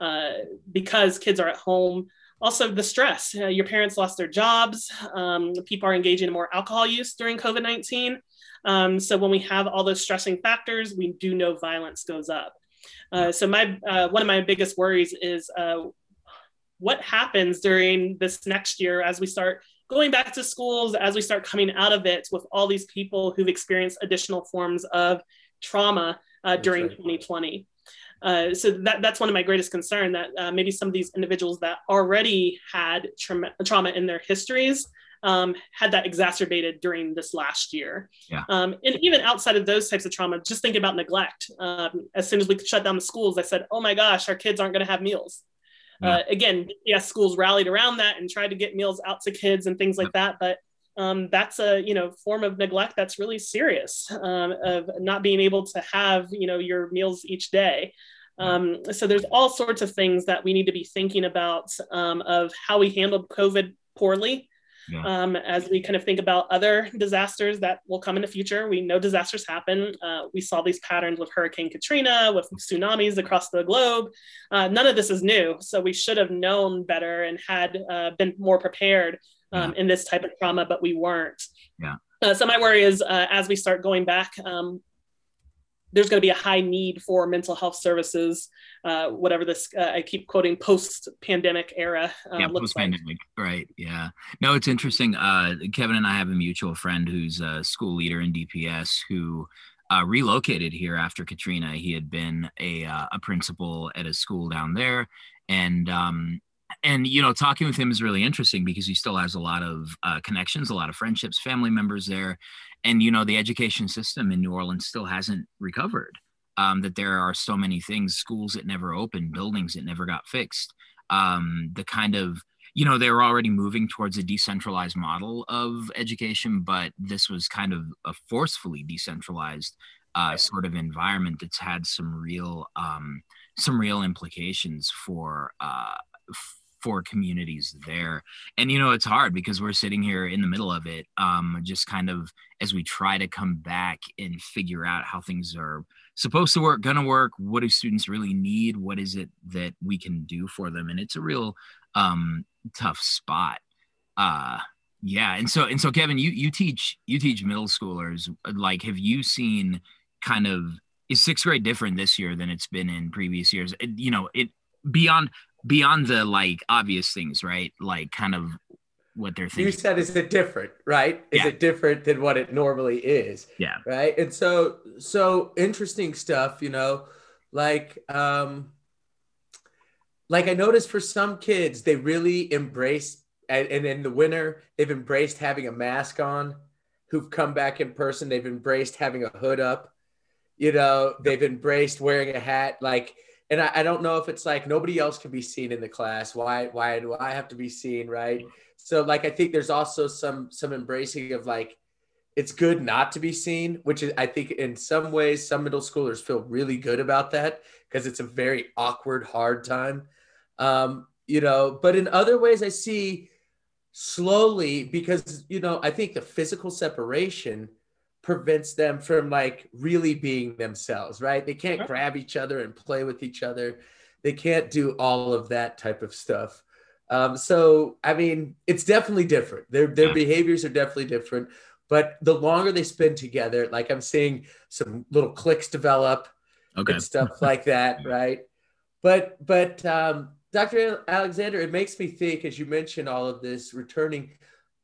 Uh, because kids are at home. Also, the stress. Uh, your parents lost their jobs. Um, people are engaging in more alcohol use during COVID 19. Um, so when we have all those stressing factors, we do know violence goes up. Uh, so my uh, one of my biggest worries is uh, what happens during this next year as we start going back to schools as we start coming out of it with all these people who've experienced additional forms of trauma uh, during right. 2020. Uh, so that, that's one of my greatest concern that uh, maybe some of these individuals that already had trauma, trauma in their histories um, had that exacerbated during this last year. Yeah. Um, and even outside of those types of trauma, just think about neglect. Um, as soon as we shut down the schools, I said, oh my gosh, our kids aren't going to have meals. Uh, again, yes, schools rallied around that and tried to get meals out to kids and things like that. But um, that's a you know form of neglect that's really serious um, of not being able to have you know your meals each day. Um, so there's all sorts of things that we need to be thinking about um, of how we handled COVID poorly yeah. um, as we kind of think about other disasters that will come in the future. We know disasters happen. Uh, we saw these patterns with Hurricane Katrina, with tsunamis across the globe. Uh, none of this is new. So we should have known better and had uh, been more prepared um, yeah. in this type of trauma, but we weren't. Yeah. Uh, so my worry is uh, as we start going back, um, there's going to be a high need for mental health services, uh, whatever this, uh, I keep quoting post pandemic era. Uh, yeah, post pandemic, like. right. Yeah. No, it's interesting. Uh, Kevin and I have a mutual friend who's a school leader in DPS who uh, relocated here after Katrina. He had been a, uh, a principal at a school down there. And um, and you know talking with him is really interesting because he still has a lot of uh, connections a lot of friendships family members there. And you know the education system in new orleans still hasn't recovered um, that there are so many things schools that never opened buildings that never got fixed um, the kind of you know they were already moving towards a decentralized model of education but this was kind of a forcefully decentralized uh, sort of environment that's had some real um, some real implications for uh, for communities there. And you know it's hard because we're sitting here in the middle of it um, just kind of as we try to come back and figure out how things are supposed to work gonna work what do students really need what is it that we can do for them? And it's a real um, tough spot. Uh yeah and so and so kevin you you teach you teach middle schoolers like have you seen kind of is sixth grade different this year than it's been in previous years? It, you know it beyond beyond the like obvious things, right? Like kind of what they're thinking. You said, is it different, right? Is yeah. it different than what it normally is? Yeah. Right. And so, so interesting stuff, you know, like, um, like I noticed for some kids, they really embrace, and, and in the winter, they've embraced having a mask on. Who've come back in person, they've embraced having a hood up. You know, they've embraced wearing a hat. Like and I, I, don't know if it's like nobody else can be seen in the class. Why why do I have to be seen, right? So like I think there's also some some embracing of like it's good not to be seen, which is I think in some ways some middle schoolers feel really good about that because it's a very awkward, hard time. Um, you know, but in other ways, I see slowly because you know I think the physical separation prevents them from like really being themselves, right? They can't grab each other and play with each other. They can't do all of that type of stuff. Um, so I mean, it's definitely different. Their their Yeah. behaviors are definitely different. But the longer they spend together, like I'm seeing some little cliques develop Okay. and stuff like that, right? But but um, Dr. Alexander, it makes me think, as you mentioned all of this, returning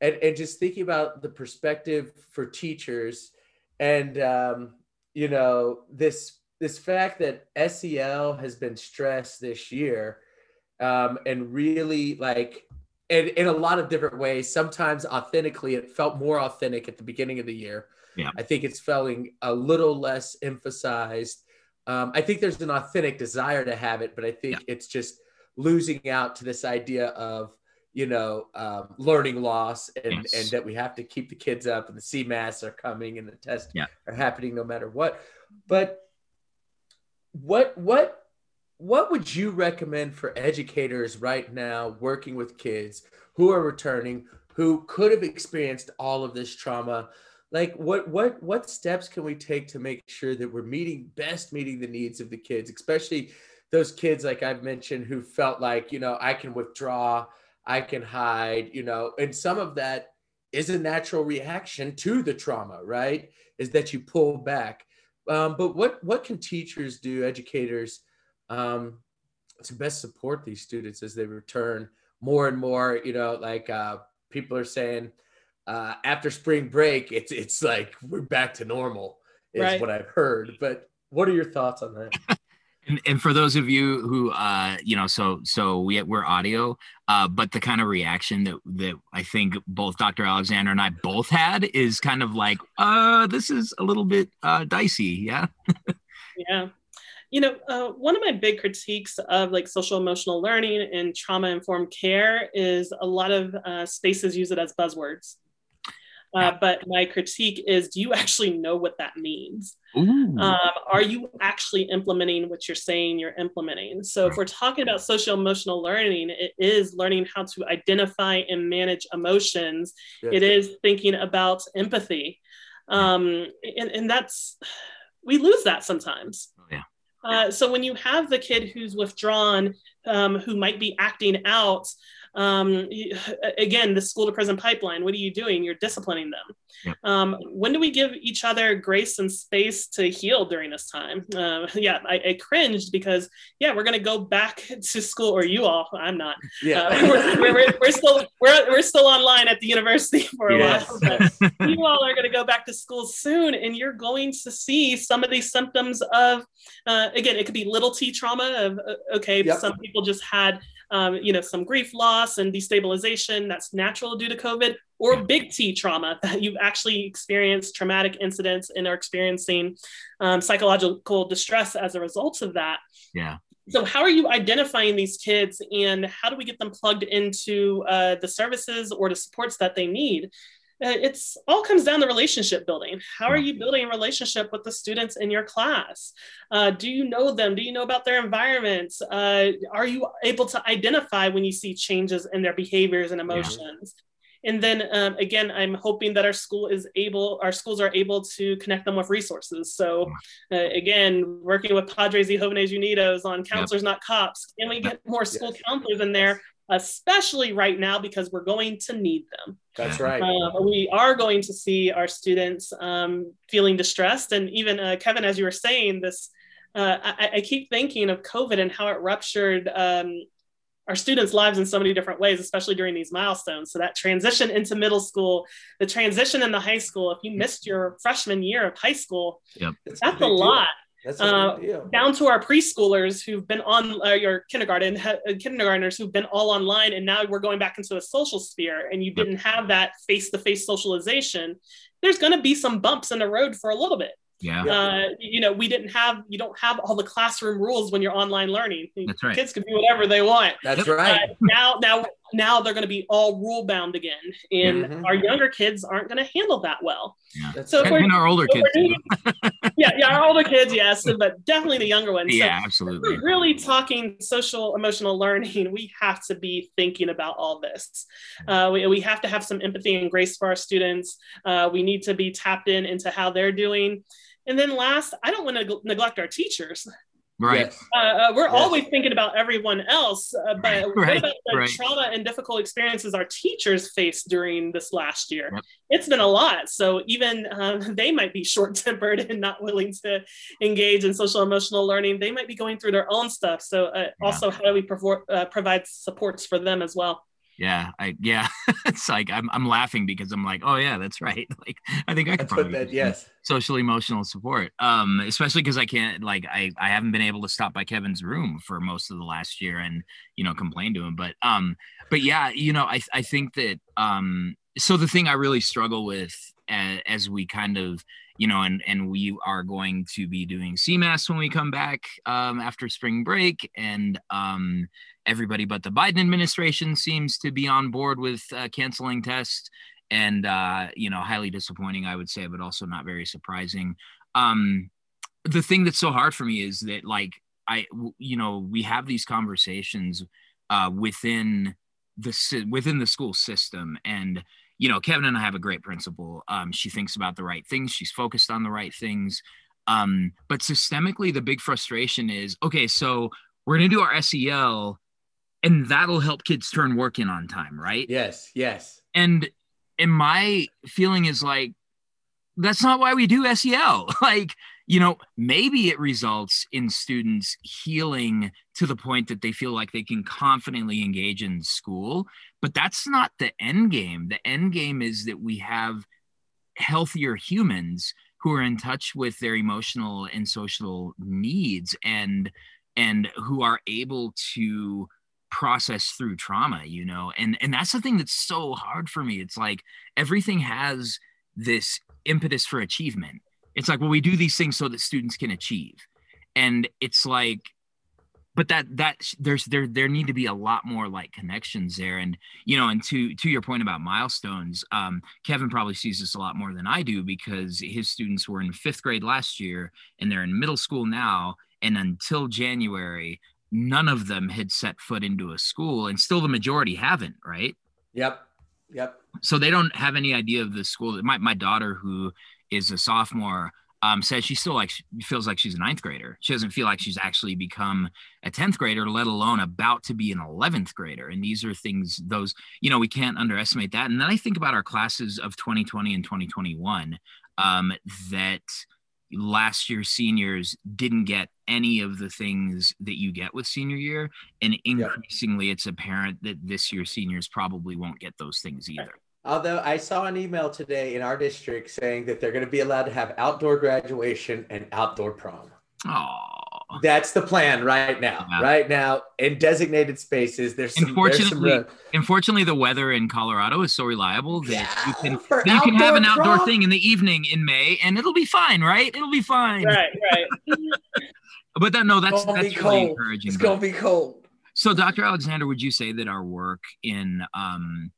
and, and just thinking about the perspective for teachers, and um, you know this this fact that SEL has been stressed this year, um, and really like. In, in a lot of different ways. Sometimes authentically, it felt more authentic at the beginning of the year. Yeah. I think it's feeling a little less emphasized. Um, I think there's an authentic desire to have it, but I think it's just losing out to this idea of you know um, learning loss and Yes. and that we have to keep the kids up and the CMAS are coming and the tests Yeah. are happening no matter what. But what what what would you recommend for educators right now working with kids who are returning who could have experienced all of this trauma like what what what steps can we take to make sure that we're meeting best meeting the needs of the kids especially those kids like i've mentioned who felt like you know i can withdraw i can hide you know and some of that is a natural reaction to the trauma right? Is that you pull back. Um, but what what can teachers do educators um, to best support these students as they return more and more you know like uh, people are saying uh, after spring break it's it's like we're back to normal is Right. what i've heard. But what are your thoughts on that And, and for those of you who uh you know so so we we're audio uh but the kind of reaction that that I think both Dr. Alexander and I both had is kind of like uh this is a little bit uh dicey yeah Yeah. You know, uh, one of my big critiques of like social emotional learning and trauma informed care is a lot of uh, spaces use it as buzzwords. Uh, but my critique is do you actually know what that means? Um, are you actually implementing what you're saying you're implementing? So, if we're talking about social emotional learning, it is learning how to identify and manage emotions. Yes. It is thinking about empathy. Um, and, and that's, we lose that sometimes. Oh, yeah. Uh, so when you have the kid who's withdrawn, um, who might be acting out, um, you- again, the school to prison pipeline, what are you doing? You're disciplining them. Um, when do we give each other grace and space to heal during this time? Uh, yeah, I, I cringed because, yeah, we're going to go back to school, or you all, I'm not. yeah Uh, we're, we're, we're, we're still we're, we're still online at the university for a Yes. while. You all are going to go back to school soon, and you're going to see some of these symptoms of, uh, again, it could be little t trauma of, uh, okay, Yep. some people just had, um, you know, some grief loss and destabilization that's natural due to COVID, or big T trauma that you've actually experienced traumatic incidents and are experiencing um, psychological distress as a result of that. Yeah. So how are you identifying these kids and how do we get them plugged into uh, the services or the supports that they need it's all comes down to relationship building. How are you building a relationship with the students in your class? Uh, do you know them? Do you know about their environments? Uh, are you able to identify when you see changes in their behaviors and emotions? And then um, again i'm hoping that our school is able our schools are able to connect them with resources. So uh, again, working with Padres y Jóvenes Unidos on counselors, not cops. Can we get more school Yes. counselors in there, especially right now because we're going to need them. that's right Uh, we are going to see our students um, feeling distressed, and even uh, Kevin, as you were saying, this. Uh, I, I keep thinking of COVID and how it ruptured um, our students' lives in so many different ways, especially during these milestones. So that transition into middle school, the transition into high school. If you missed your freshman year of high school, that's a big deal. lot that's a Uh, down to our preschoolers who've been on uh, your kindergarten ha- uh, kindergartners who've been all online and now we're going back into a social sphere and you didn't have that face-to-face socialization there's going to be some bumps in the road for a little bit. Yeah. Uh, you know we didn't have you don't have all the classroom rules when you're online learning. That's right. kids can do whatever they want. That's uh, right. Now now now they're going to be all rule bound again, and Mhm. our younger kids aren't going to handle that well. That's So right. if we're- and our older so kids. we're too. doing- yeah, yeah, our older kids, yes, but definitely the younger ones. So yeah, absolutely. we're really talking social emotional learning, we have to be thinking about all this. Uh, we, we have to have some empathy and grace for our students. Uh, we need to be tapped in into how they're doing. And then last, I don't want to neglect our teachers. Right. Yes. Uh, uh, we're Yes. always thinking about everyone else, uh, but Right, what about the right. trauma and difficult experiences our teachers faced during this last year? Yep. It's been a lot. So even um, they might be short tempered and not willing to engage in social emotional learning. They might be going through their own stuff. So uh, Yeah. also, how do we provo- uh, provide supports for them as well? Yeah. I yeah. it's like I'm I'm laughing because I'm like, oh yeah, that's right. Like I think I could That's probably that. Yes. social emotional support. Um, especially because I can't like I I haven't been able to stop by Kevin's room for most of the last year and you know complain to him. But um, but yeah, you know, I I think that um so the thing I really struggle with as, as we kind of you know and and we are going to be doing CMAS when we come back um after spring break. And um everybody but the Biden administration seems to be on board with uh, canceling tests. And uh, you know highly disappointing i would say but also not very surprising. Um, the thing that's so hard for me is that like i you know we have these conversations uh, within the within the school system. And you know kevin and i have a great principal um, she thinks about the right things she's focused on the right things um, but systemically the big frustration is okay so we're going to do our sel and that'll help kids turn work in on time right Yes. Yes. and and my feeling is like that's not why we do sel like you know maybe it results in students healing to the point that they feel like they can confidently engage in school but that's not the end game. The end game is that we have healthier humans who are in touch with their emotional and social needs and and who are able to process through trauma you know? And and that's the thing that's so hard for me. It's like everything has this impetus for achievement it's like well we do these things so that students can achieve and it's like but that that there's there there need to be a lot more like connections there and you know and to to your point about milestones um kevin probably sees this a lot more than i do because his students were in fifth grade last year and they're in middle school now and until january none of them had set foot into a school and still the majority haven't right Yep. Yep. so they don't have any idea of the school my, my daughter who is a sophomore um, says she still like feels like she's a ninth grader. She doesn't feel like she's actually become a 10th grader let alone about to be an 11th grader. And these are things those you know we can't underestimate that. And then i think about our classes of 2020 and 2021 um, that last year seniors didn't get any of the things that you get with senior year. And increasingly it's apparent that this year seniors probably won't get those things either Although I saw an email today in our district saying that they're going to be allowed to have outdoor graduation and outdoor prom. oh That's the plan right now. Yeah. Right now in designated spaces. There's some. there's some Unfortunately, unfortunately the weather in colorado is so reliable that Yeah, you can that you can have an outdoor outdoor prom? thing in the evening in may and it'll be fine right it'll be fine Right, right. but that no that's that's really cold. encouraging It's gonna be cold. So, Dr. Alexander, would you say that our work in um,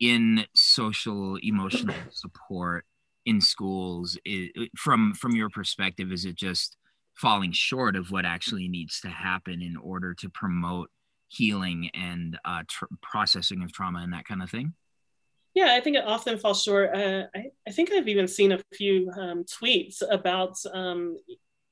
in social emotional support in schools, is, from from your perspective, is it just falling short of what actually needs to happen in order to promote healing and uh, tr- processing of trauma and that kind of thing? Yeah, I think it often falls short. Uh, I, I think I've even seen a few um, tweets about um,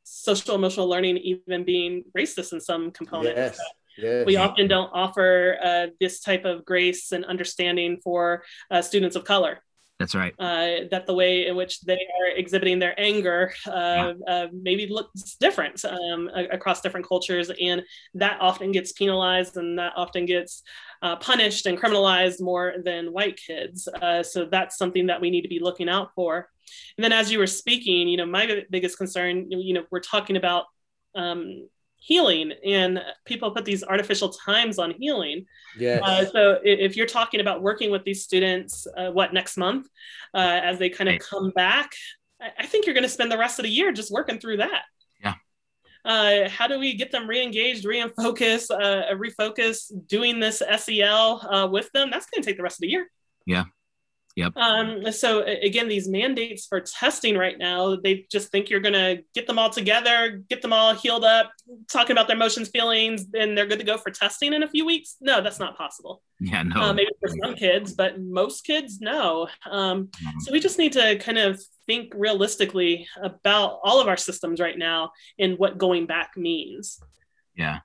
social emotional learning even being racist in some components. Yes. Yes. We often don't offer uh, this type of grace and understanding for uh, students of color. That's right. Uh, that the way in which they are exhibiting their anger uh, uh, maybe looks different um, across different cultures, and that often gets penalized and that often gets uh, punished and criminalized more than white kids. Uh, so that's something that we need to be looking out for. And then, as you were speaking, you know, my biggest concern, you know, we're talking about um, healing, and people put these artificial times on healing. Yes. Uh, so if you're talking about working with these students, uh, what next month, uh, as they kind of come back, I, I think you're going to spend the rest of the year just working through that. Yeah. uh, how do we get them re-engaged, re-focus, uh, refocus, doing this SEL uh, with them? That's going to take the rest of the year. Yeah. Yep. Um, so again, these mandates for testing right now, they just think you're going to get them all together, get them all healed up, talking about their emotions, feelings, and they're good to go for testing in a few weeks. No, that's not possible. Yeah, no. Uh, maybe for some kids, but most kids, no. Um, mm-hmm. So we just need to kind of think realistically about all of our systems right now and what going back means. Yeah.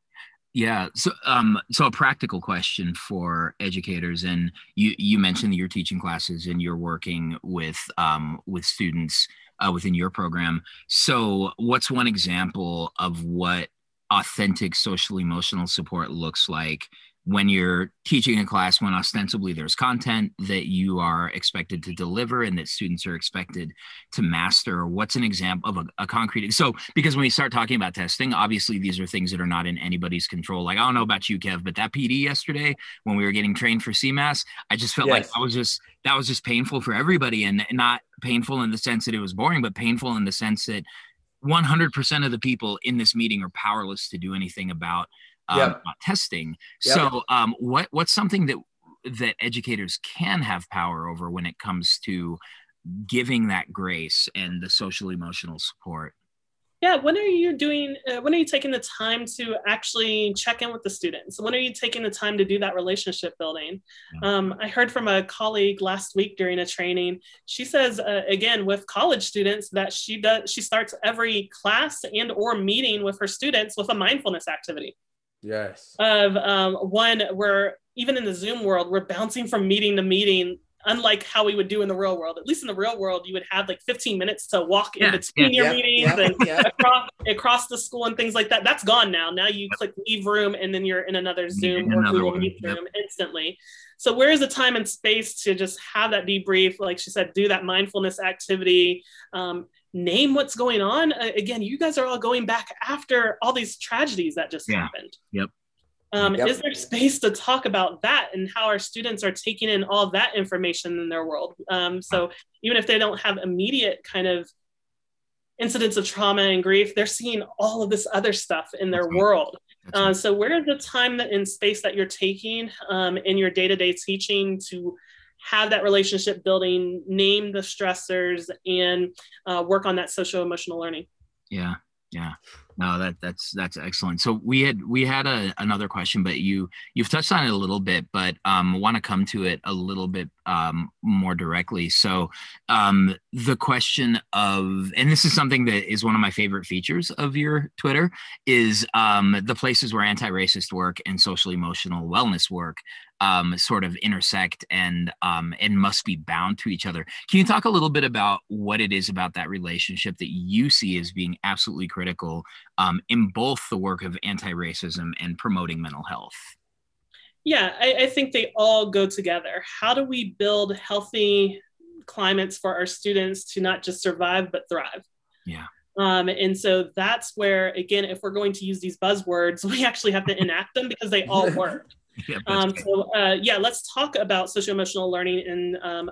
Yeah. So, um, so a practical question for educators, and you you mentioned that you're teaching classes and you're working with um, with students uh, within your program. So, what's one example of what authentic social emotional support looks like when you're teaching a class when ostensibly there's content that you are expected to deliver and that students are expected to master what's an example of a, a, concrete so because when we start talking about testing obviously these are things that are not in anybody's control like i don't know about you kev but that pd yesterday when we were getting trained for cmas i just felt yes. like that was just that was just painful for everybody and not painful in the sense that it was boring but painful in the sense that 100% of the people in this meeting are powerless to do anything about um, yep. testing. Yep. So, um, what what's something that that educators can have power over when it comes to giving that grace and the social emotional support? Yeah, when are you doing? Uh, when are you taking the time to actually check in with the students? When are you taking the time to do that relationship building? Um, I heard from a colleague last week during a training. She says uh, again with college students that she does. She starts every class and or meeting with her students with a mindfulness activity. Yes. Of um, one where even in the Zoom world, we're bouncing from meeting to meeting, unlike how we would do in the real world. At least in the real world, you would have like 15 minutes to walk yeah, in between yeah, your yeah, meetings and across, across, the school and things like that. That's gone now. Now you click leave room and then you're in another Zoom or another Google Meet room instantly. So where is the time and space to just have that debrief? Like she said, do that mindfulness activity. Um, name what's going on. Uh, again, you guys are all going back after all these tragedies that just yeah. happened. Yep. Um, yep. Is there space to talk about that and how our students are taking in all that information in their world? Um, so even if they don't have immediate kind of incidents of trauma and grief, they're seeing all of this other stuff in their world. Uh, so where is the time that in space that you're taking um, in your day-to-day teaching to have that relationship building, name the stressors, and uh, work on that social emotional learning. Yeah, yeah. No, that that's that's excellent. So we had we had a, another question, but you you've touched on it a little bit, but um, want to come to it a little bit um, more directly. So um, the question of, and this is something that is one of my favorite features of your Twitter, is um, the places where anti-racist work and social emotional wellness work um, sort of intersect and um, and must be bound to each other. Can you talk a little bit about what it is about that relationship that you see as being absolutely critical um, in both the work of anti-racism and promoting mental health? Yeah, I, I think they all go together. How do we build healthy climates for our students to not just survive but thrive? Yeah. Um, and so that's where, again, if we're going to use these buzzwords, we actually have to enact them because they all work. Yeah, um, so uh, yeah, let's talk about social emotional learning and um,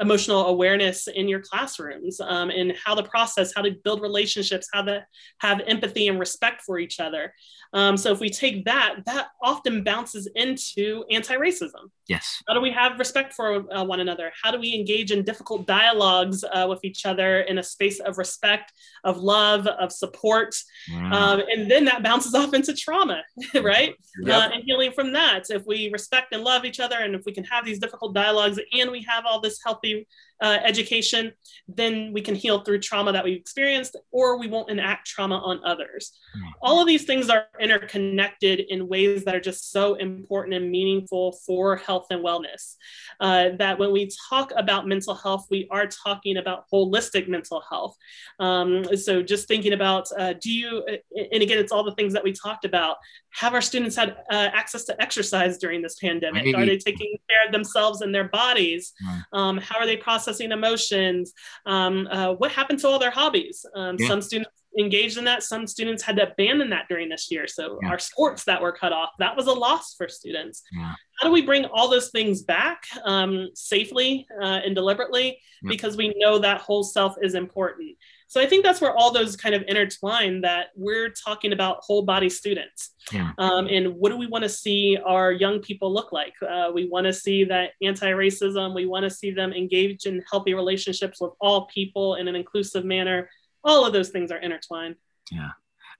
emotional awareness in your classrooms um, and how to process, how to build relationships, how to have empathy and respect for each other. Um, so if we take that, that often bounces into anti-racism. Yes. How do we have respect for uh, one another? How do we engage in difficult dialogues uh, with each other in a space of respect, of love, of support? Um, and then that bounces off into trauma, right? Yep. Uh, and healing from that. If we respect and love each other, and if we can have these difficult dialogues, and we have all this healthy you uh, education, then we can heal through trauma that we've experienced, or we won't enact trauma on others. Mm-hmm. All of these things are interconnected in ways that are just so important and meaningful for health and wellness. Uh, that when we talk about mental health, we are talking about holistic mental health. Um, so just thinking about uh, do you, and again, it's all the things that we talked about. Have our students had uh, access to exercise during this pandemic? Maybe. Are they taking care of themselves and their bodies? Mm-hmm. Um, how are they processing? Processing emotions, um, uh, what happened to all their hobbies. Um, yeah. Some students engaged in that. Some students had to abandon that during this year. So yeah. our sports that were cut off, that was a loss for students. Yeah. How do we bring all those things back um, safely uh, and deliberately? Because we know that whole self is important. So I think that's where all those kind of intertwine that we're talking about whole body students. Yeah. Um, and what do we want to see our young people look like? Uh, we want to see that anti-racism. We want to see them engage in healthy relationships with all people in an inclusive manner. All of those things are intertwined. Yeah.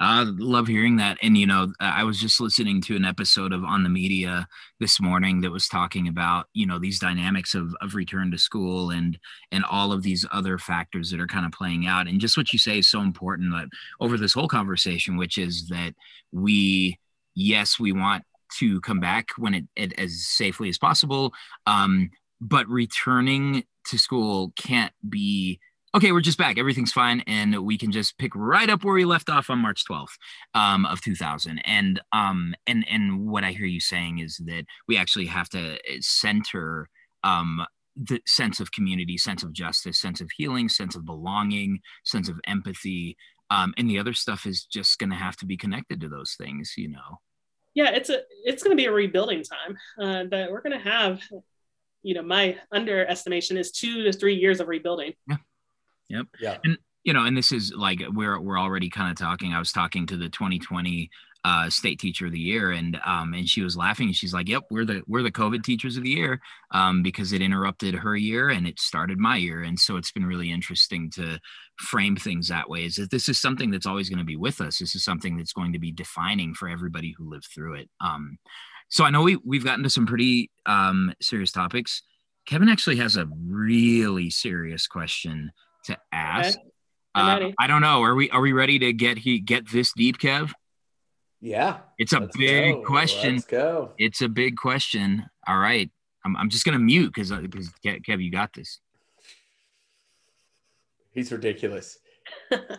I love hearing that. And, you know, I was just listening to an episode of On the Media this morning that was talking about, you know, these dynamics of, of return to school and, and all of these other factors that are kind of playing out. And just what you say is so important that over this whole conversation, which is that we, yes, we want to come back when it, it as safely as possible. Um, but returning to school can't be okay, we're just back. Everything's fine. And we can just pick right up where we left off on March 12th um, of 2000. And, um, and, and what I hear you saying is that we actually have to uh, center um, the sense of community, sense of justice, sense of healing, sense of belonging, sense of empathy. Um, and the other stuff is just going to have to be connected to those things, you know? Yeah, it's a, it's going to be a rebuilding time uh, that we're going to have, you know, my underestimation is two to three years of rebuilding. Yeah. Yep. Yeah. And you know, and this is like we're we're already kind of talking. I was talking to the 2020 uh, state teacher of the year, and um, and she was laughing. She's like, "Yep, we're the we're the COVID teachers of the year um, because it interrupted her year and it started my year." And so it's been really interesting to frame things that way. Is that this is something that's always going to be with us. This is something that's going to be defining for everybody who lived through it. Um, so I know we we've gotten to some pretty um, serious topics. Kevin actually has a really serious question to ask. Okay. I'm Uh. I don't know. Are we are we ready to get he get this deep, Kev? Yeah. It's a Let's big go. question. Let's go. It's a big question. All right. I'm, I'm just gonna mute because because Kev, you got this. He's ridiculous.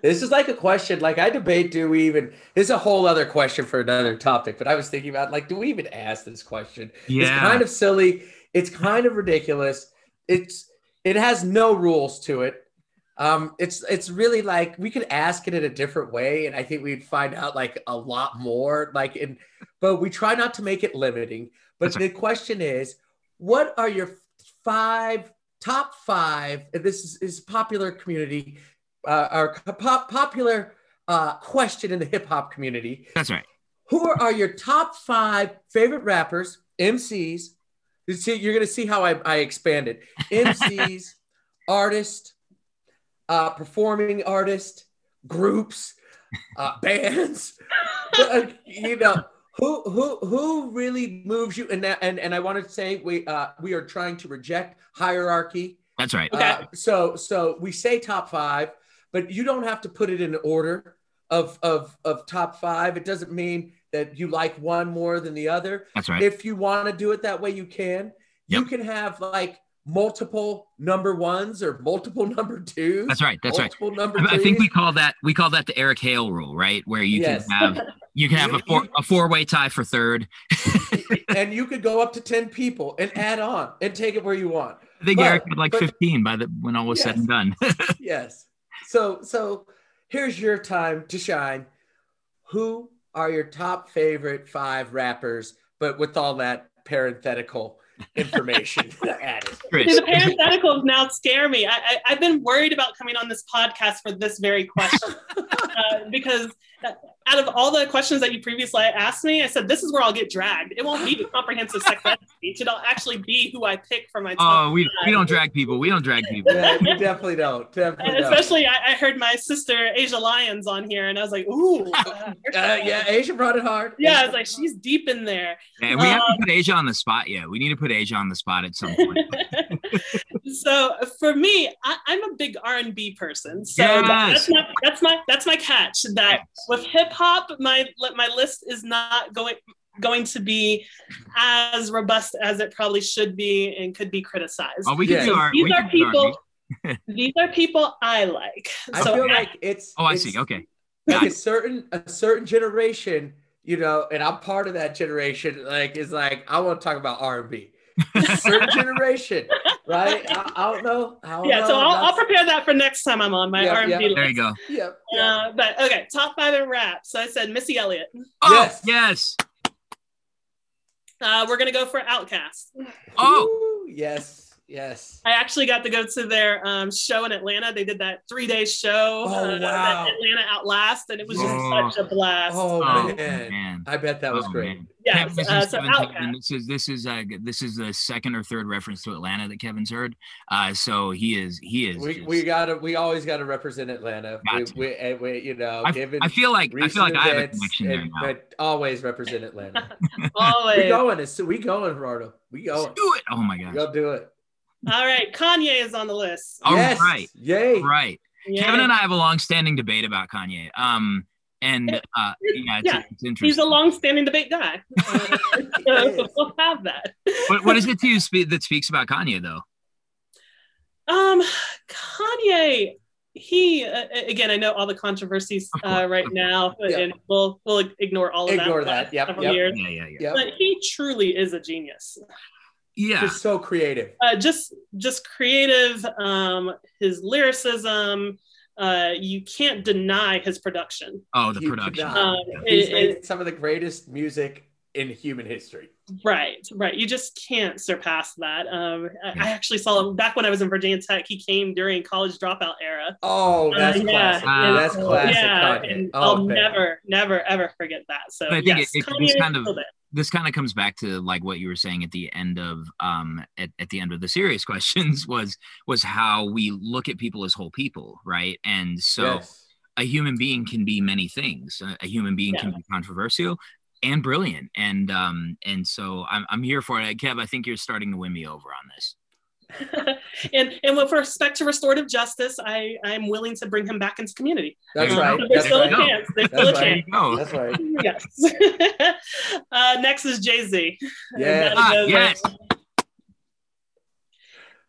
this is like a question. Like I debate, do we even? This is a whole other question for another topic. But I was thinking about like, do we even ask this question? Yeah. It's kind of silly. It's kind of ridiculous. It's it has no rules to it. Um, it's it's really like we could ask it in a different way, and I think we'd find out like a lot more. Like, in, but we try not to make it limiting. But That's the question is, what are your five top five? This is, is popular community, uh, or pop, popular uh, question in the hip hop community. That's right. Who are your top five favorite rappers, MCs? You see, you're gonna see how I, I expanded. MCs, artists, uh, performing artists, groups, uh, bands. Uh, you know, who who who really moves you? And that, and and I want to say we uh, we are trying to reject hierarchy. That's right. Okay. Uh, so so we say top five, but you don't have to put it in order of of of top five. It doesn't mean that you like one more than the other. That's right. If you want to do it that way, you can. You can have like multiple number ones or multiple number twos. That's right. That's right. multiple number I I think we call that we call that the Eric Hale rule, right? Where you Yes. can have you can have You- a four you- a four way tie for third. and you could go up to 10 people and add on and take it where you want. I think But- Eric had like but- 15 by the when all was said and done. Yes. So so here's your time to shine. Who are your top favorite five rappers, but with all that parenthetical information added? See, the parentheticals now scare me. I, I, I've been worried about coming on this podcast for this very question uh, because out of all the questions that you previously asked me, I said this is where I'll get dragged. It won't be the comprehensive sex ed speech. It'll actually be who I pick for my top. Oh, we, we don't drag people. We don't drag people. Yeah, you definitely don't. Definitely And don't. especially, I, I heard my sister Asia Lyons on here, and I was like, "Ooh, uh, Uh, yeah, Asia brought it hard. yeah." I was like, "She's deep in there." And we haven't Um, put Asia on the spot yet. We need to put Asia on the spot at some point. so for me, I, I'm a big R and B person. So Yes. that's my that's my that's my catch. That with hip hop, my my list is not going going to be as robust as it probably should be and could be criticized. Oh, we can Yeah. do our. these we are can people. these are people I like. I so feel like it's Oh, I it's see. Okay. like Got a certain a certain generation, you know, and I'm part of that generation. Like, is like I want to talk about R and B. certain generation, right? I, I don't know. I don't yeah, know. so I'll, I'll prepare that for next time I'm on my Yeah, R&B yeah. list. There you go. Yeah. yeah. Uh, but okay, top five in rap. So I said Missy Elliott. Oh, Yes. yes. Uh, we're gonna go for OutKast. Oh, Ooh, yes. Yes. I actually got to go to their um, show in Atlanta. They did that three day show, Oh, uh, wow. that Atlanta Outlast, and it was Oh. just such a blast. Oh, Oh, man. man. I bet that was Oh, great. man. yes. Kevin, this Uh, is so Kevin Taylor, and OutKast. this is this is uh, this is the second or third reference to Atlanta that Kevin's heard. Uh, so he is he is. We, just- we gotta we always gotta represent Atlanta. Got We, to. we, we you know I, given I feel like I feel like I have a events connection there and- now. But always represent Atlanta. always. we Always. going. It's, we going, Gerardo. We Let's going. do it! Oh my We gosh! gonna do it. All right, Kanye is on the list. All yes. right. Yay. Right. Yeah. Kevin and I have a long-standing debate about Kanye. Um, and uh, yeah, it's, Yeah, it's interesting. He's a long-standing debate guy. Uh, so we'll have that. what, what is it to you spe- that speaks about Kanye though? Um, Kanye, he uh, again, I know all the controversies uh, right now, Yeah. and we'll we'll ignore all of Ignore that. for the that. last Yep, yep. Yeah, yeah, yeah. Yep. But he truly is a genius. Yeah. Just so creative. Uh, just just creative. Um, his lyricism. Uh, you can't deny his production. Oh, the You production. Um, He's it- made it- some of the greatest music in human history. Right, right. You just can't surpass that. Um, I, actually saw him back when I was in Virginia Tech. He came during college dropout era. Oh, that's Uh, yeah, classic. and- that's classic yeah, and Oh, I'll man. never, never, ever forget that. So But I think yes, it- it- this kind of- this kind of comes back to like what you were saying at the end of um at, at the end of the serious questions was was how we look at people as whole people right and so Yes. a human being can be many things a, a human being can be controversial and brilliant and um and so I'm, I'm here for it kev i think you're starting to win me over on this and and with respect to restorative justice, I I'm willing to bring him back into community. That's There you right. There's That's still right. a chance. There's still That's a right. there chance. That's right. Yes. uh, next is Jay Z. Yeah. Ah, yes.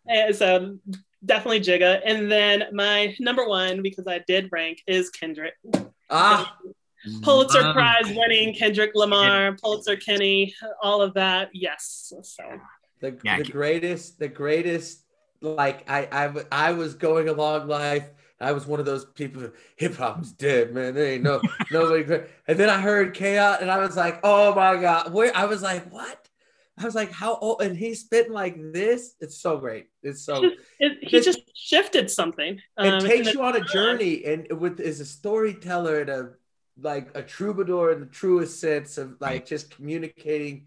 And so definitely Jigga. And then my number one, because I did rank, is Kendrick. Ah, Pulitzer Love- Prize winning Kendrick Lamar, Pulitzer Kenny, all of that. Yes. So the, Yeah, the greatest, the greatest. Like I was going along life. I was one of those people. Hip hop is dead, man. There ain't no nobody. great. And then I heard chaos, and I was like, oh my god. Where I was like, what? I was like, how old? And he's spitting like this. It's so great. It's so. it, he Just- just shifted something. it Um, takes you on a journey and with is a storyteller and a like a troubadour in the truest sense of like just communicating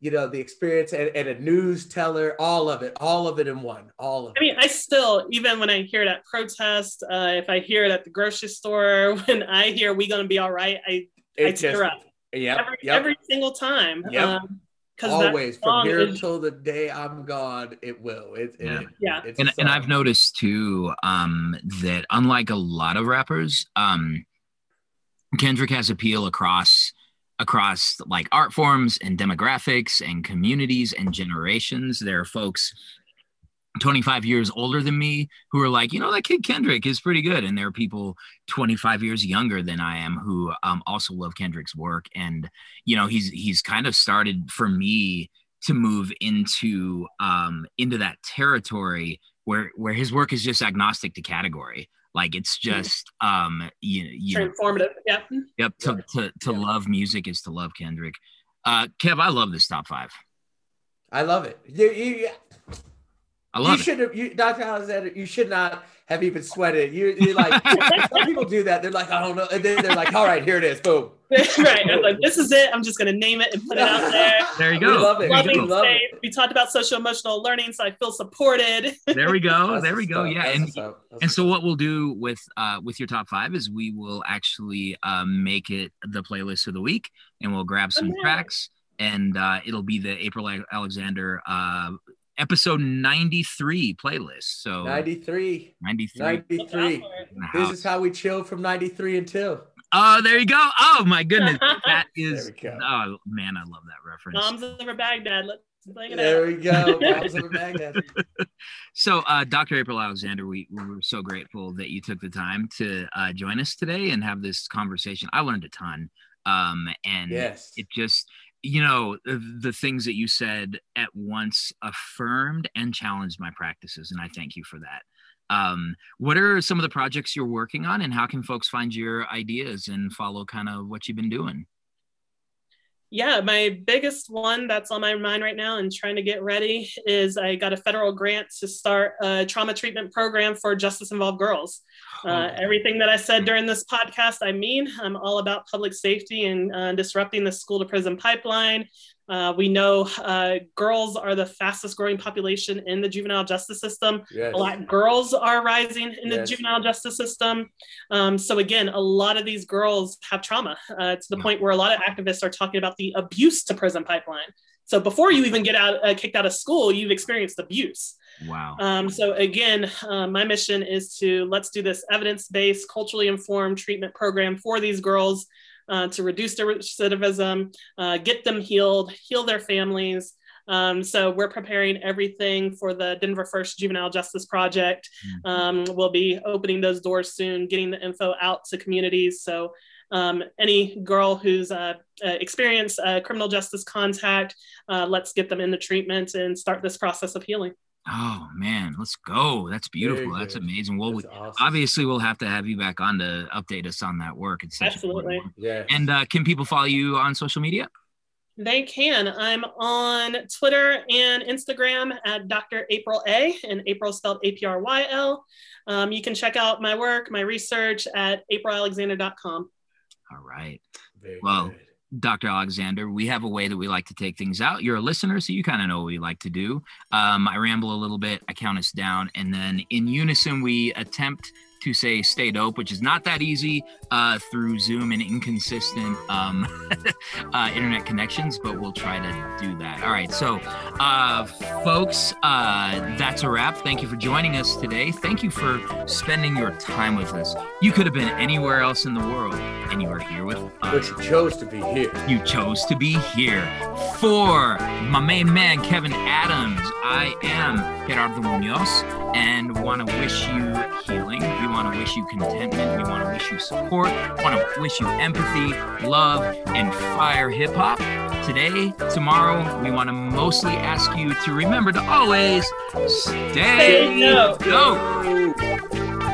you know the experience and, and a news teller all of it all of it in one all of it. I mean, I still, even when I hear it at protest, uh, if I hear it at the grocery store, when I hear "We Gonna Be All Right," I, it I just tear up yep, every yep. every single time. Yep. Um, because that always from here is- until the day i'm gone it will it, it- Yeah. it- Yeah. it's and, and. I've noticed too um, that unlike a lot of rappers, um, Kendrick has appeal across across like art forms and demographics and communities and generations. There are folks 25 years older than me who are like, you know, that kid Kendrick is pretty good. And there are people 25 years younger than I am who um, also love Kendrick's work. And, you know, he's he's kind of started for me to move into um, into that territory where where his work is just agnostic to category. Like it's just um, you, you transformative. Yeah. Yep. To, to, to Yeah. love music is to love Kendrick. Uh, Kev, I love this top five. i love it you, you, I you love it. should have you dr alexander you should not have even sweated you, you're like some people do that they're like i don't know and then they're like all right here it is boom right. I was like, this is it. I'm just gonna name it and put it out there. There you We go. love it. Loving We love space. it. We talked about social emotional learning, so I feel supported. There we go. There we go. up. Yeah. That's And what's and so what we'll do with uh with your top five is we will actually um, make it the playlist of the week and we'll grab some Okay. tracks and uh, it'll be the Apryl Alexander uh, episode 93 playlist. So 93 93. 93 Look out for it. in the this is how we chill from 93 until Oh, there you go. Oh my goodness. That there is we go oh man, I love that reference. Bombs over Baghdad. Let's bring it there out. we go Bombs over Baghdad. So, uh, Dr. Apryl Alexander, we, we were so grateful that you took the time to uh, join us today and have this conversation. I learned a ton. Um, and yes it just, you know, the, things that you said at once affirmed and challenged my practices. And I thank you for that. Um, what are some of the projects you're working on and how can folks find your ideas and follow kind of what you've been doing? Yeah, my biggest one that's on my mind right now and trying to get ready is I got a federal grant to start a trauma treatment program for justice involved girls. Uh, everything that I said during this podcast, I mean, I'm all about public safety and uh, disrupting the school to prison pipeline. Uh, we know uh, girls are the fastest growing population in the juvenile justice system. Yes. Black girls are rising in the Yes. juvenile justice system. Um, so, again, a lot of these girls have trauma uh, to the point where a lot of activists are talking about the abuse to prison pipeline. So, before you even get out, uh, kicked out of school, you've experienced abuse. Wow. Um, so again, uh, my mission is to let's do this evidence-based, culturally informed treatment program for these girls uh, to reduce their recidivism, uh, get them healed, heal their families. Um, so we're preparing everything for the Denver First Juvenile Justice Project. Um, we'll be opening those doors soon, getting the info out to communities. So um, any girl who's uh, uh, experienced criminal justice contact, uh, let's get them into treatment and start this process of healing. Oh man, let's go. That's beautiful. Very That's good. amazing. Well, we, awesome. obviously we'll have to have you back on to update us on that work. It's Absolutely. Yeah. And uh, can people follow you on social media? They can. I'm on Twitter and Instagram at Dr. Apryl A, and Apryl spelled A P R Y L. Um, you can check out my work, my research at aprylalexander.com. All right. Very well, good. Dr. Alexander, we have a way that we like to take things out. You're a listener, so you kind of know what we like to do. Um, I ramble a little bit, I count us down, and then in unison, we attempt to say stay dope, which is not that easy uh, through Zoom and inconsistent um, uh, internet connections, but we'll try to do that. All right. So, uh, folks, uh, that's a wrap. Thank you for joining us today. Thank you for spending your time with us. You could have been anywhere else in the world, and you are here with us But you chose to be here. you chose to be here. For my main man, Kevin Adams, I am Gerardo Munoz and want to wish you healing. We want to wish you contentment. We want to wish you support. want to wish you empathy, love, and fire hip hop. Today, tomorrow, we want to mostly ask you to remember to always stay, Stay dope. dope.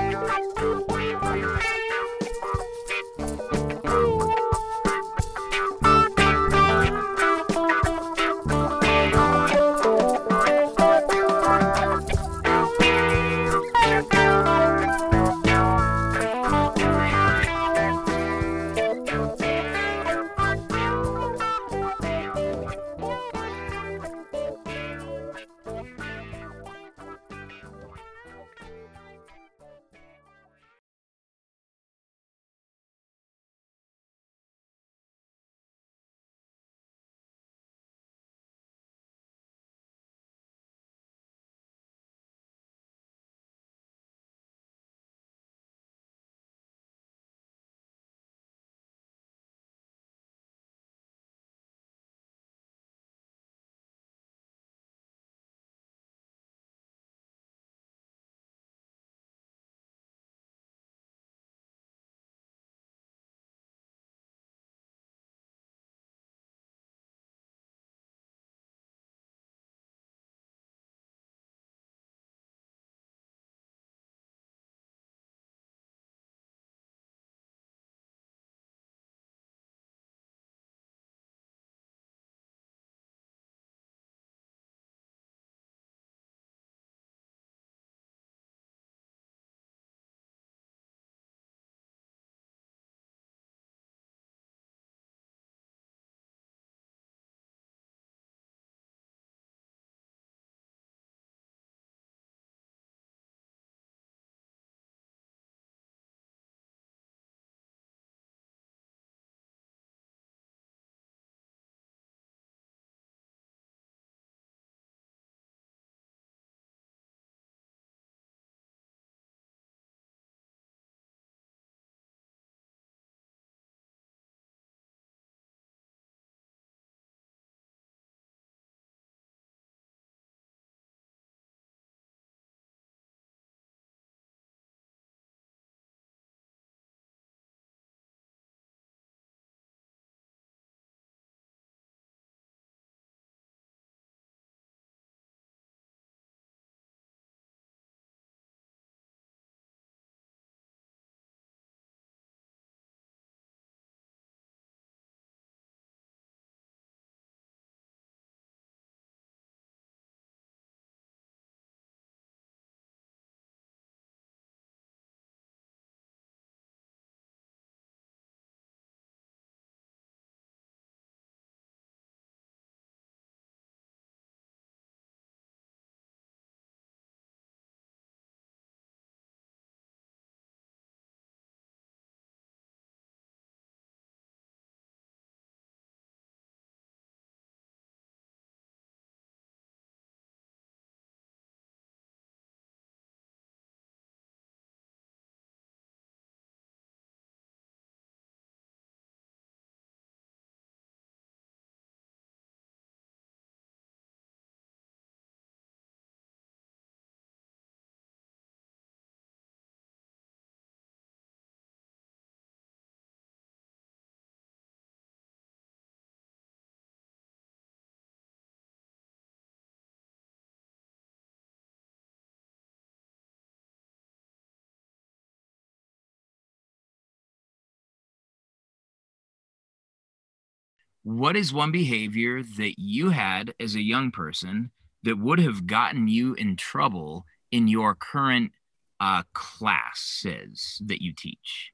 What is one behavior that you had as a young person that would have gotten you in trouble in your current uh, classes that you teach?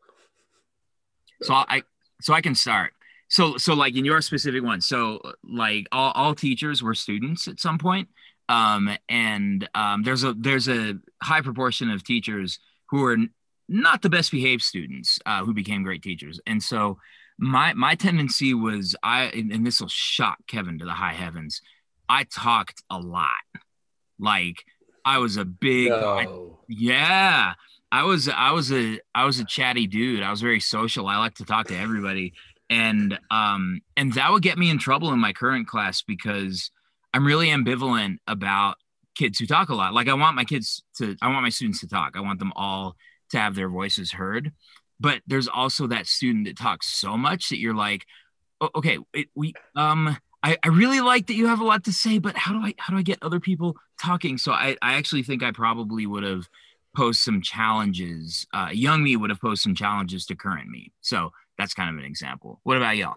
So I so I can start. So so like in your specific one, so like all, all teachers were students at some point. Um, and um, there's a there's a high proportion of teachers who are not the best behaved students uh, who became great teachers. And so my my tendency was I and this will shock Kevin to the high heavens. I talked a lot. Like I was a big No. yeah. I was I was a I was a chatty dude. I was very social. I like to talk to everybody. And um and that would get me in trouble in my current class because I'm really ambivalent about kids who talk a lot. Like I want my kids to I want my students to talk. I want them all to have their voices heard. But there's also that student that talks so much that you're like, "Oh, okay, it, we um I, I really like that you have a lot to say, but how do I how do I get other people talking? So I, I actually think I probably would have posed some challenges. Uh, young me would have posed some challenges to current me. So that's kind of an example. What about y'all?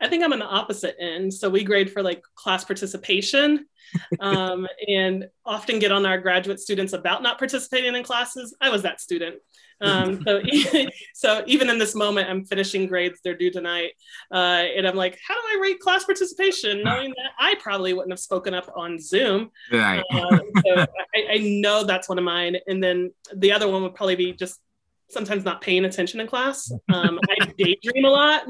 I think I'm on the opposite end. So we grade for like class participation um, and often get on our graduate students about not participating in classes. I was that student. Um, so, so even in this moment, I'm finishing grades. They're due tonight. Uh, and I'm like, how do I rate class participation? Knowing that I probably wouldn't have spoken up on Zoom. Right. Uh, so I, I know that's one of mine. And then the other one would probably be just sometimes not paying attention in class. Um, I daydream a lot,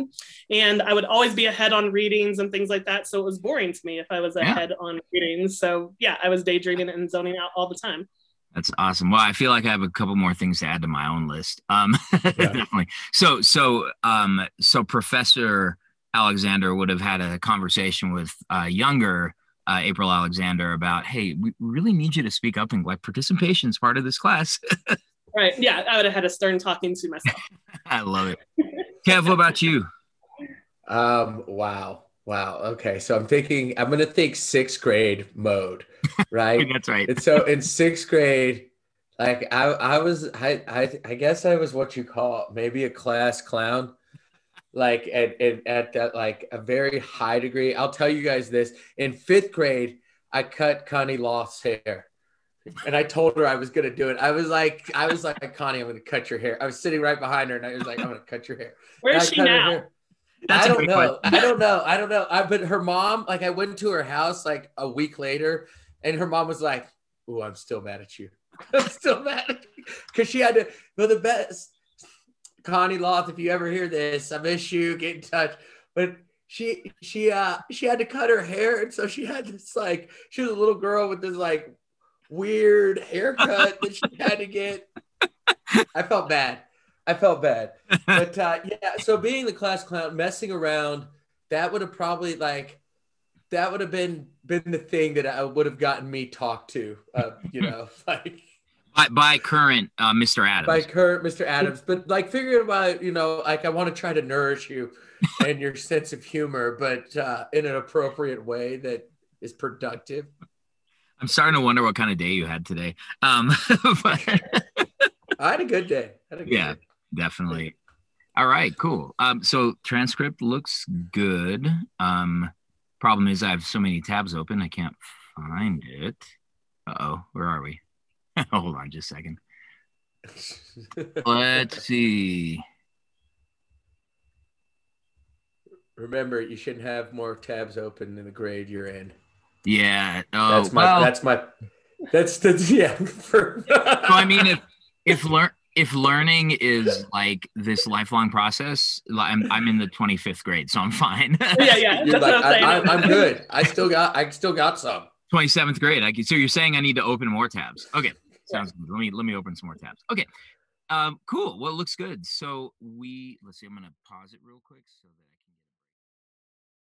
and I would always be ahead on readings and things like that. So it was boring to me if I was Yeah. ahead on readings. So yeah, I was daydreaming and zoning out all the time. That's awesome. Well, I feel like I have a couple more things to add to my own list. Um, definitely. So, so, um, so Professor Alexander would have had a conversation with uh, younger uh, Apryl Alexander about, hey, we really need you to speak up and like participation is part of this class. Right? Yeah, I would have had a stern talking to myself. I love it. Kev, what about you? Um, wow. Wow. Okay. So I'm thinking, I'm going to think sixth grade mode, right? That's right. and so in sixth grade, like I, I was, I, I, I guess I was what you call maybe a class clown, like at, at, at that, like a very high degree. I'll tell you guys this in fifth grade, I cut Connie Loft's hair. And I told her I was gonna do it. I was like, I was like, Connie, I'm gonna cut your hair. I was sitting right behind her, and I was like, I'm gonna cut your hair. Where And is I she cut her now? hair. That's I a don't know. I don't know. I don't know. I, but her mom, like, I went to her house like a week later, and her mom was like, "Ooh, I'm still mad at you. I'm still mad because she had to." But the best, Connie Loth, if you ever hear this, I miss you. Get in touch. But she, she, uh, she had to cut her hair, and so she had this like, she was a little girl with this like weird haircut that she had to get. I felt bad. I felt bad but uh, yeah, so being the class clown, messing around, that would have probably like that would have been been the thing that I would have gotten me talked to, uh, you know, like By, by current uh, Mr. Adams. by Kurt, Mr. Adams. But like figuring about, you know, like I want to try to nourish you and your sense of humor, but uh, in an appropriate way that is productive. I'm starting to wonder what kind of day you had today. Um, but I had a good day. A good Yeah. day. definitely. All right, cool. Um, so transcript looks good. Um, problem is I have so many tabs open, I can't find it. Uh oh, where are we? Hold on just a second. Let's see. Remember, you shouldn't have more tabs open in the grade you're in. Yeah. Oh, That's my. well, That's my. That's the yeah. For, so I mean, if if learn if learning is like this lifelong process, I'm I'm in the 25th grade, so I'm fine. yeah, yeah. You're That's like, what I'm. I, I, I'm good. I still got. I still got some. 27th grade. I can, so you're saying I need to open more tabs. Okay. Sounds good. Let me let me open some more tabs. Okay. Um, cool. Well, it looks good. So we let's see. I'm gonna pause it real quick so that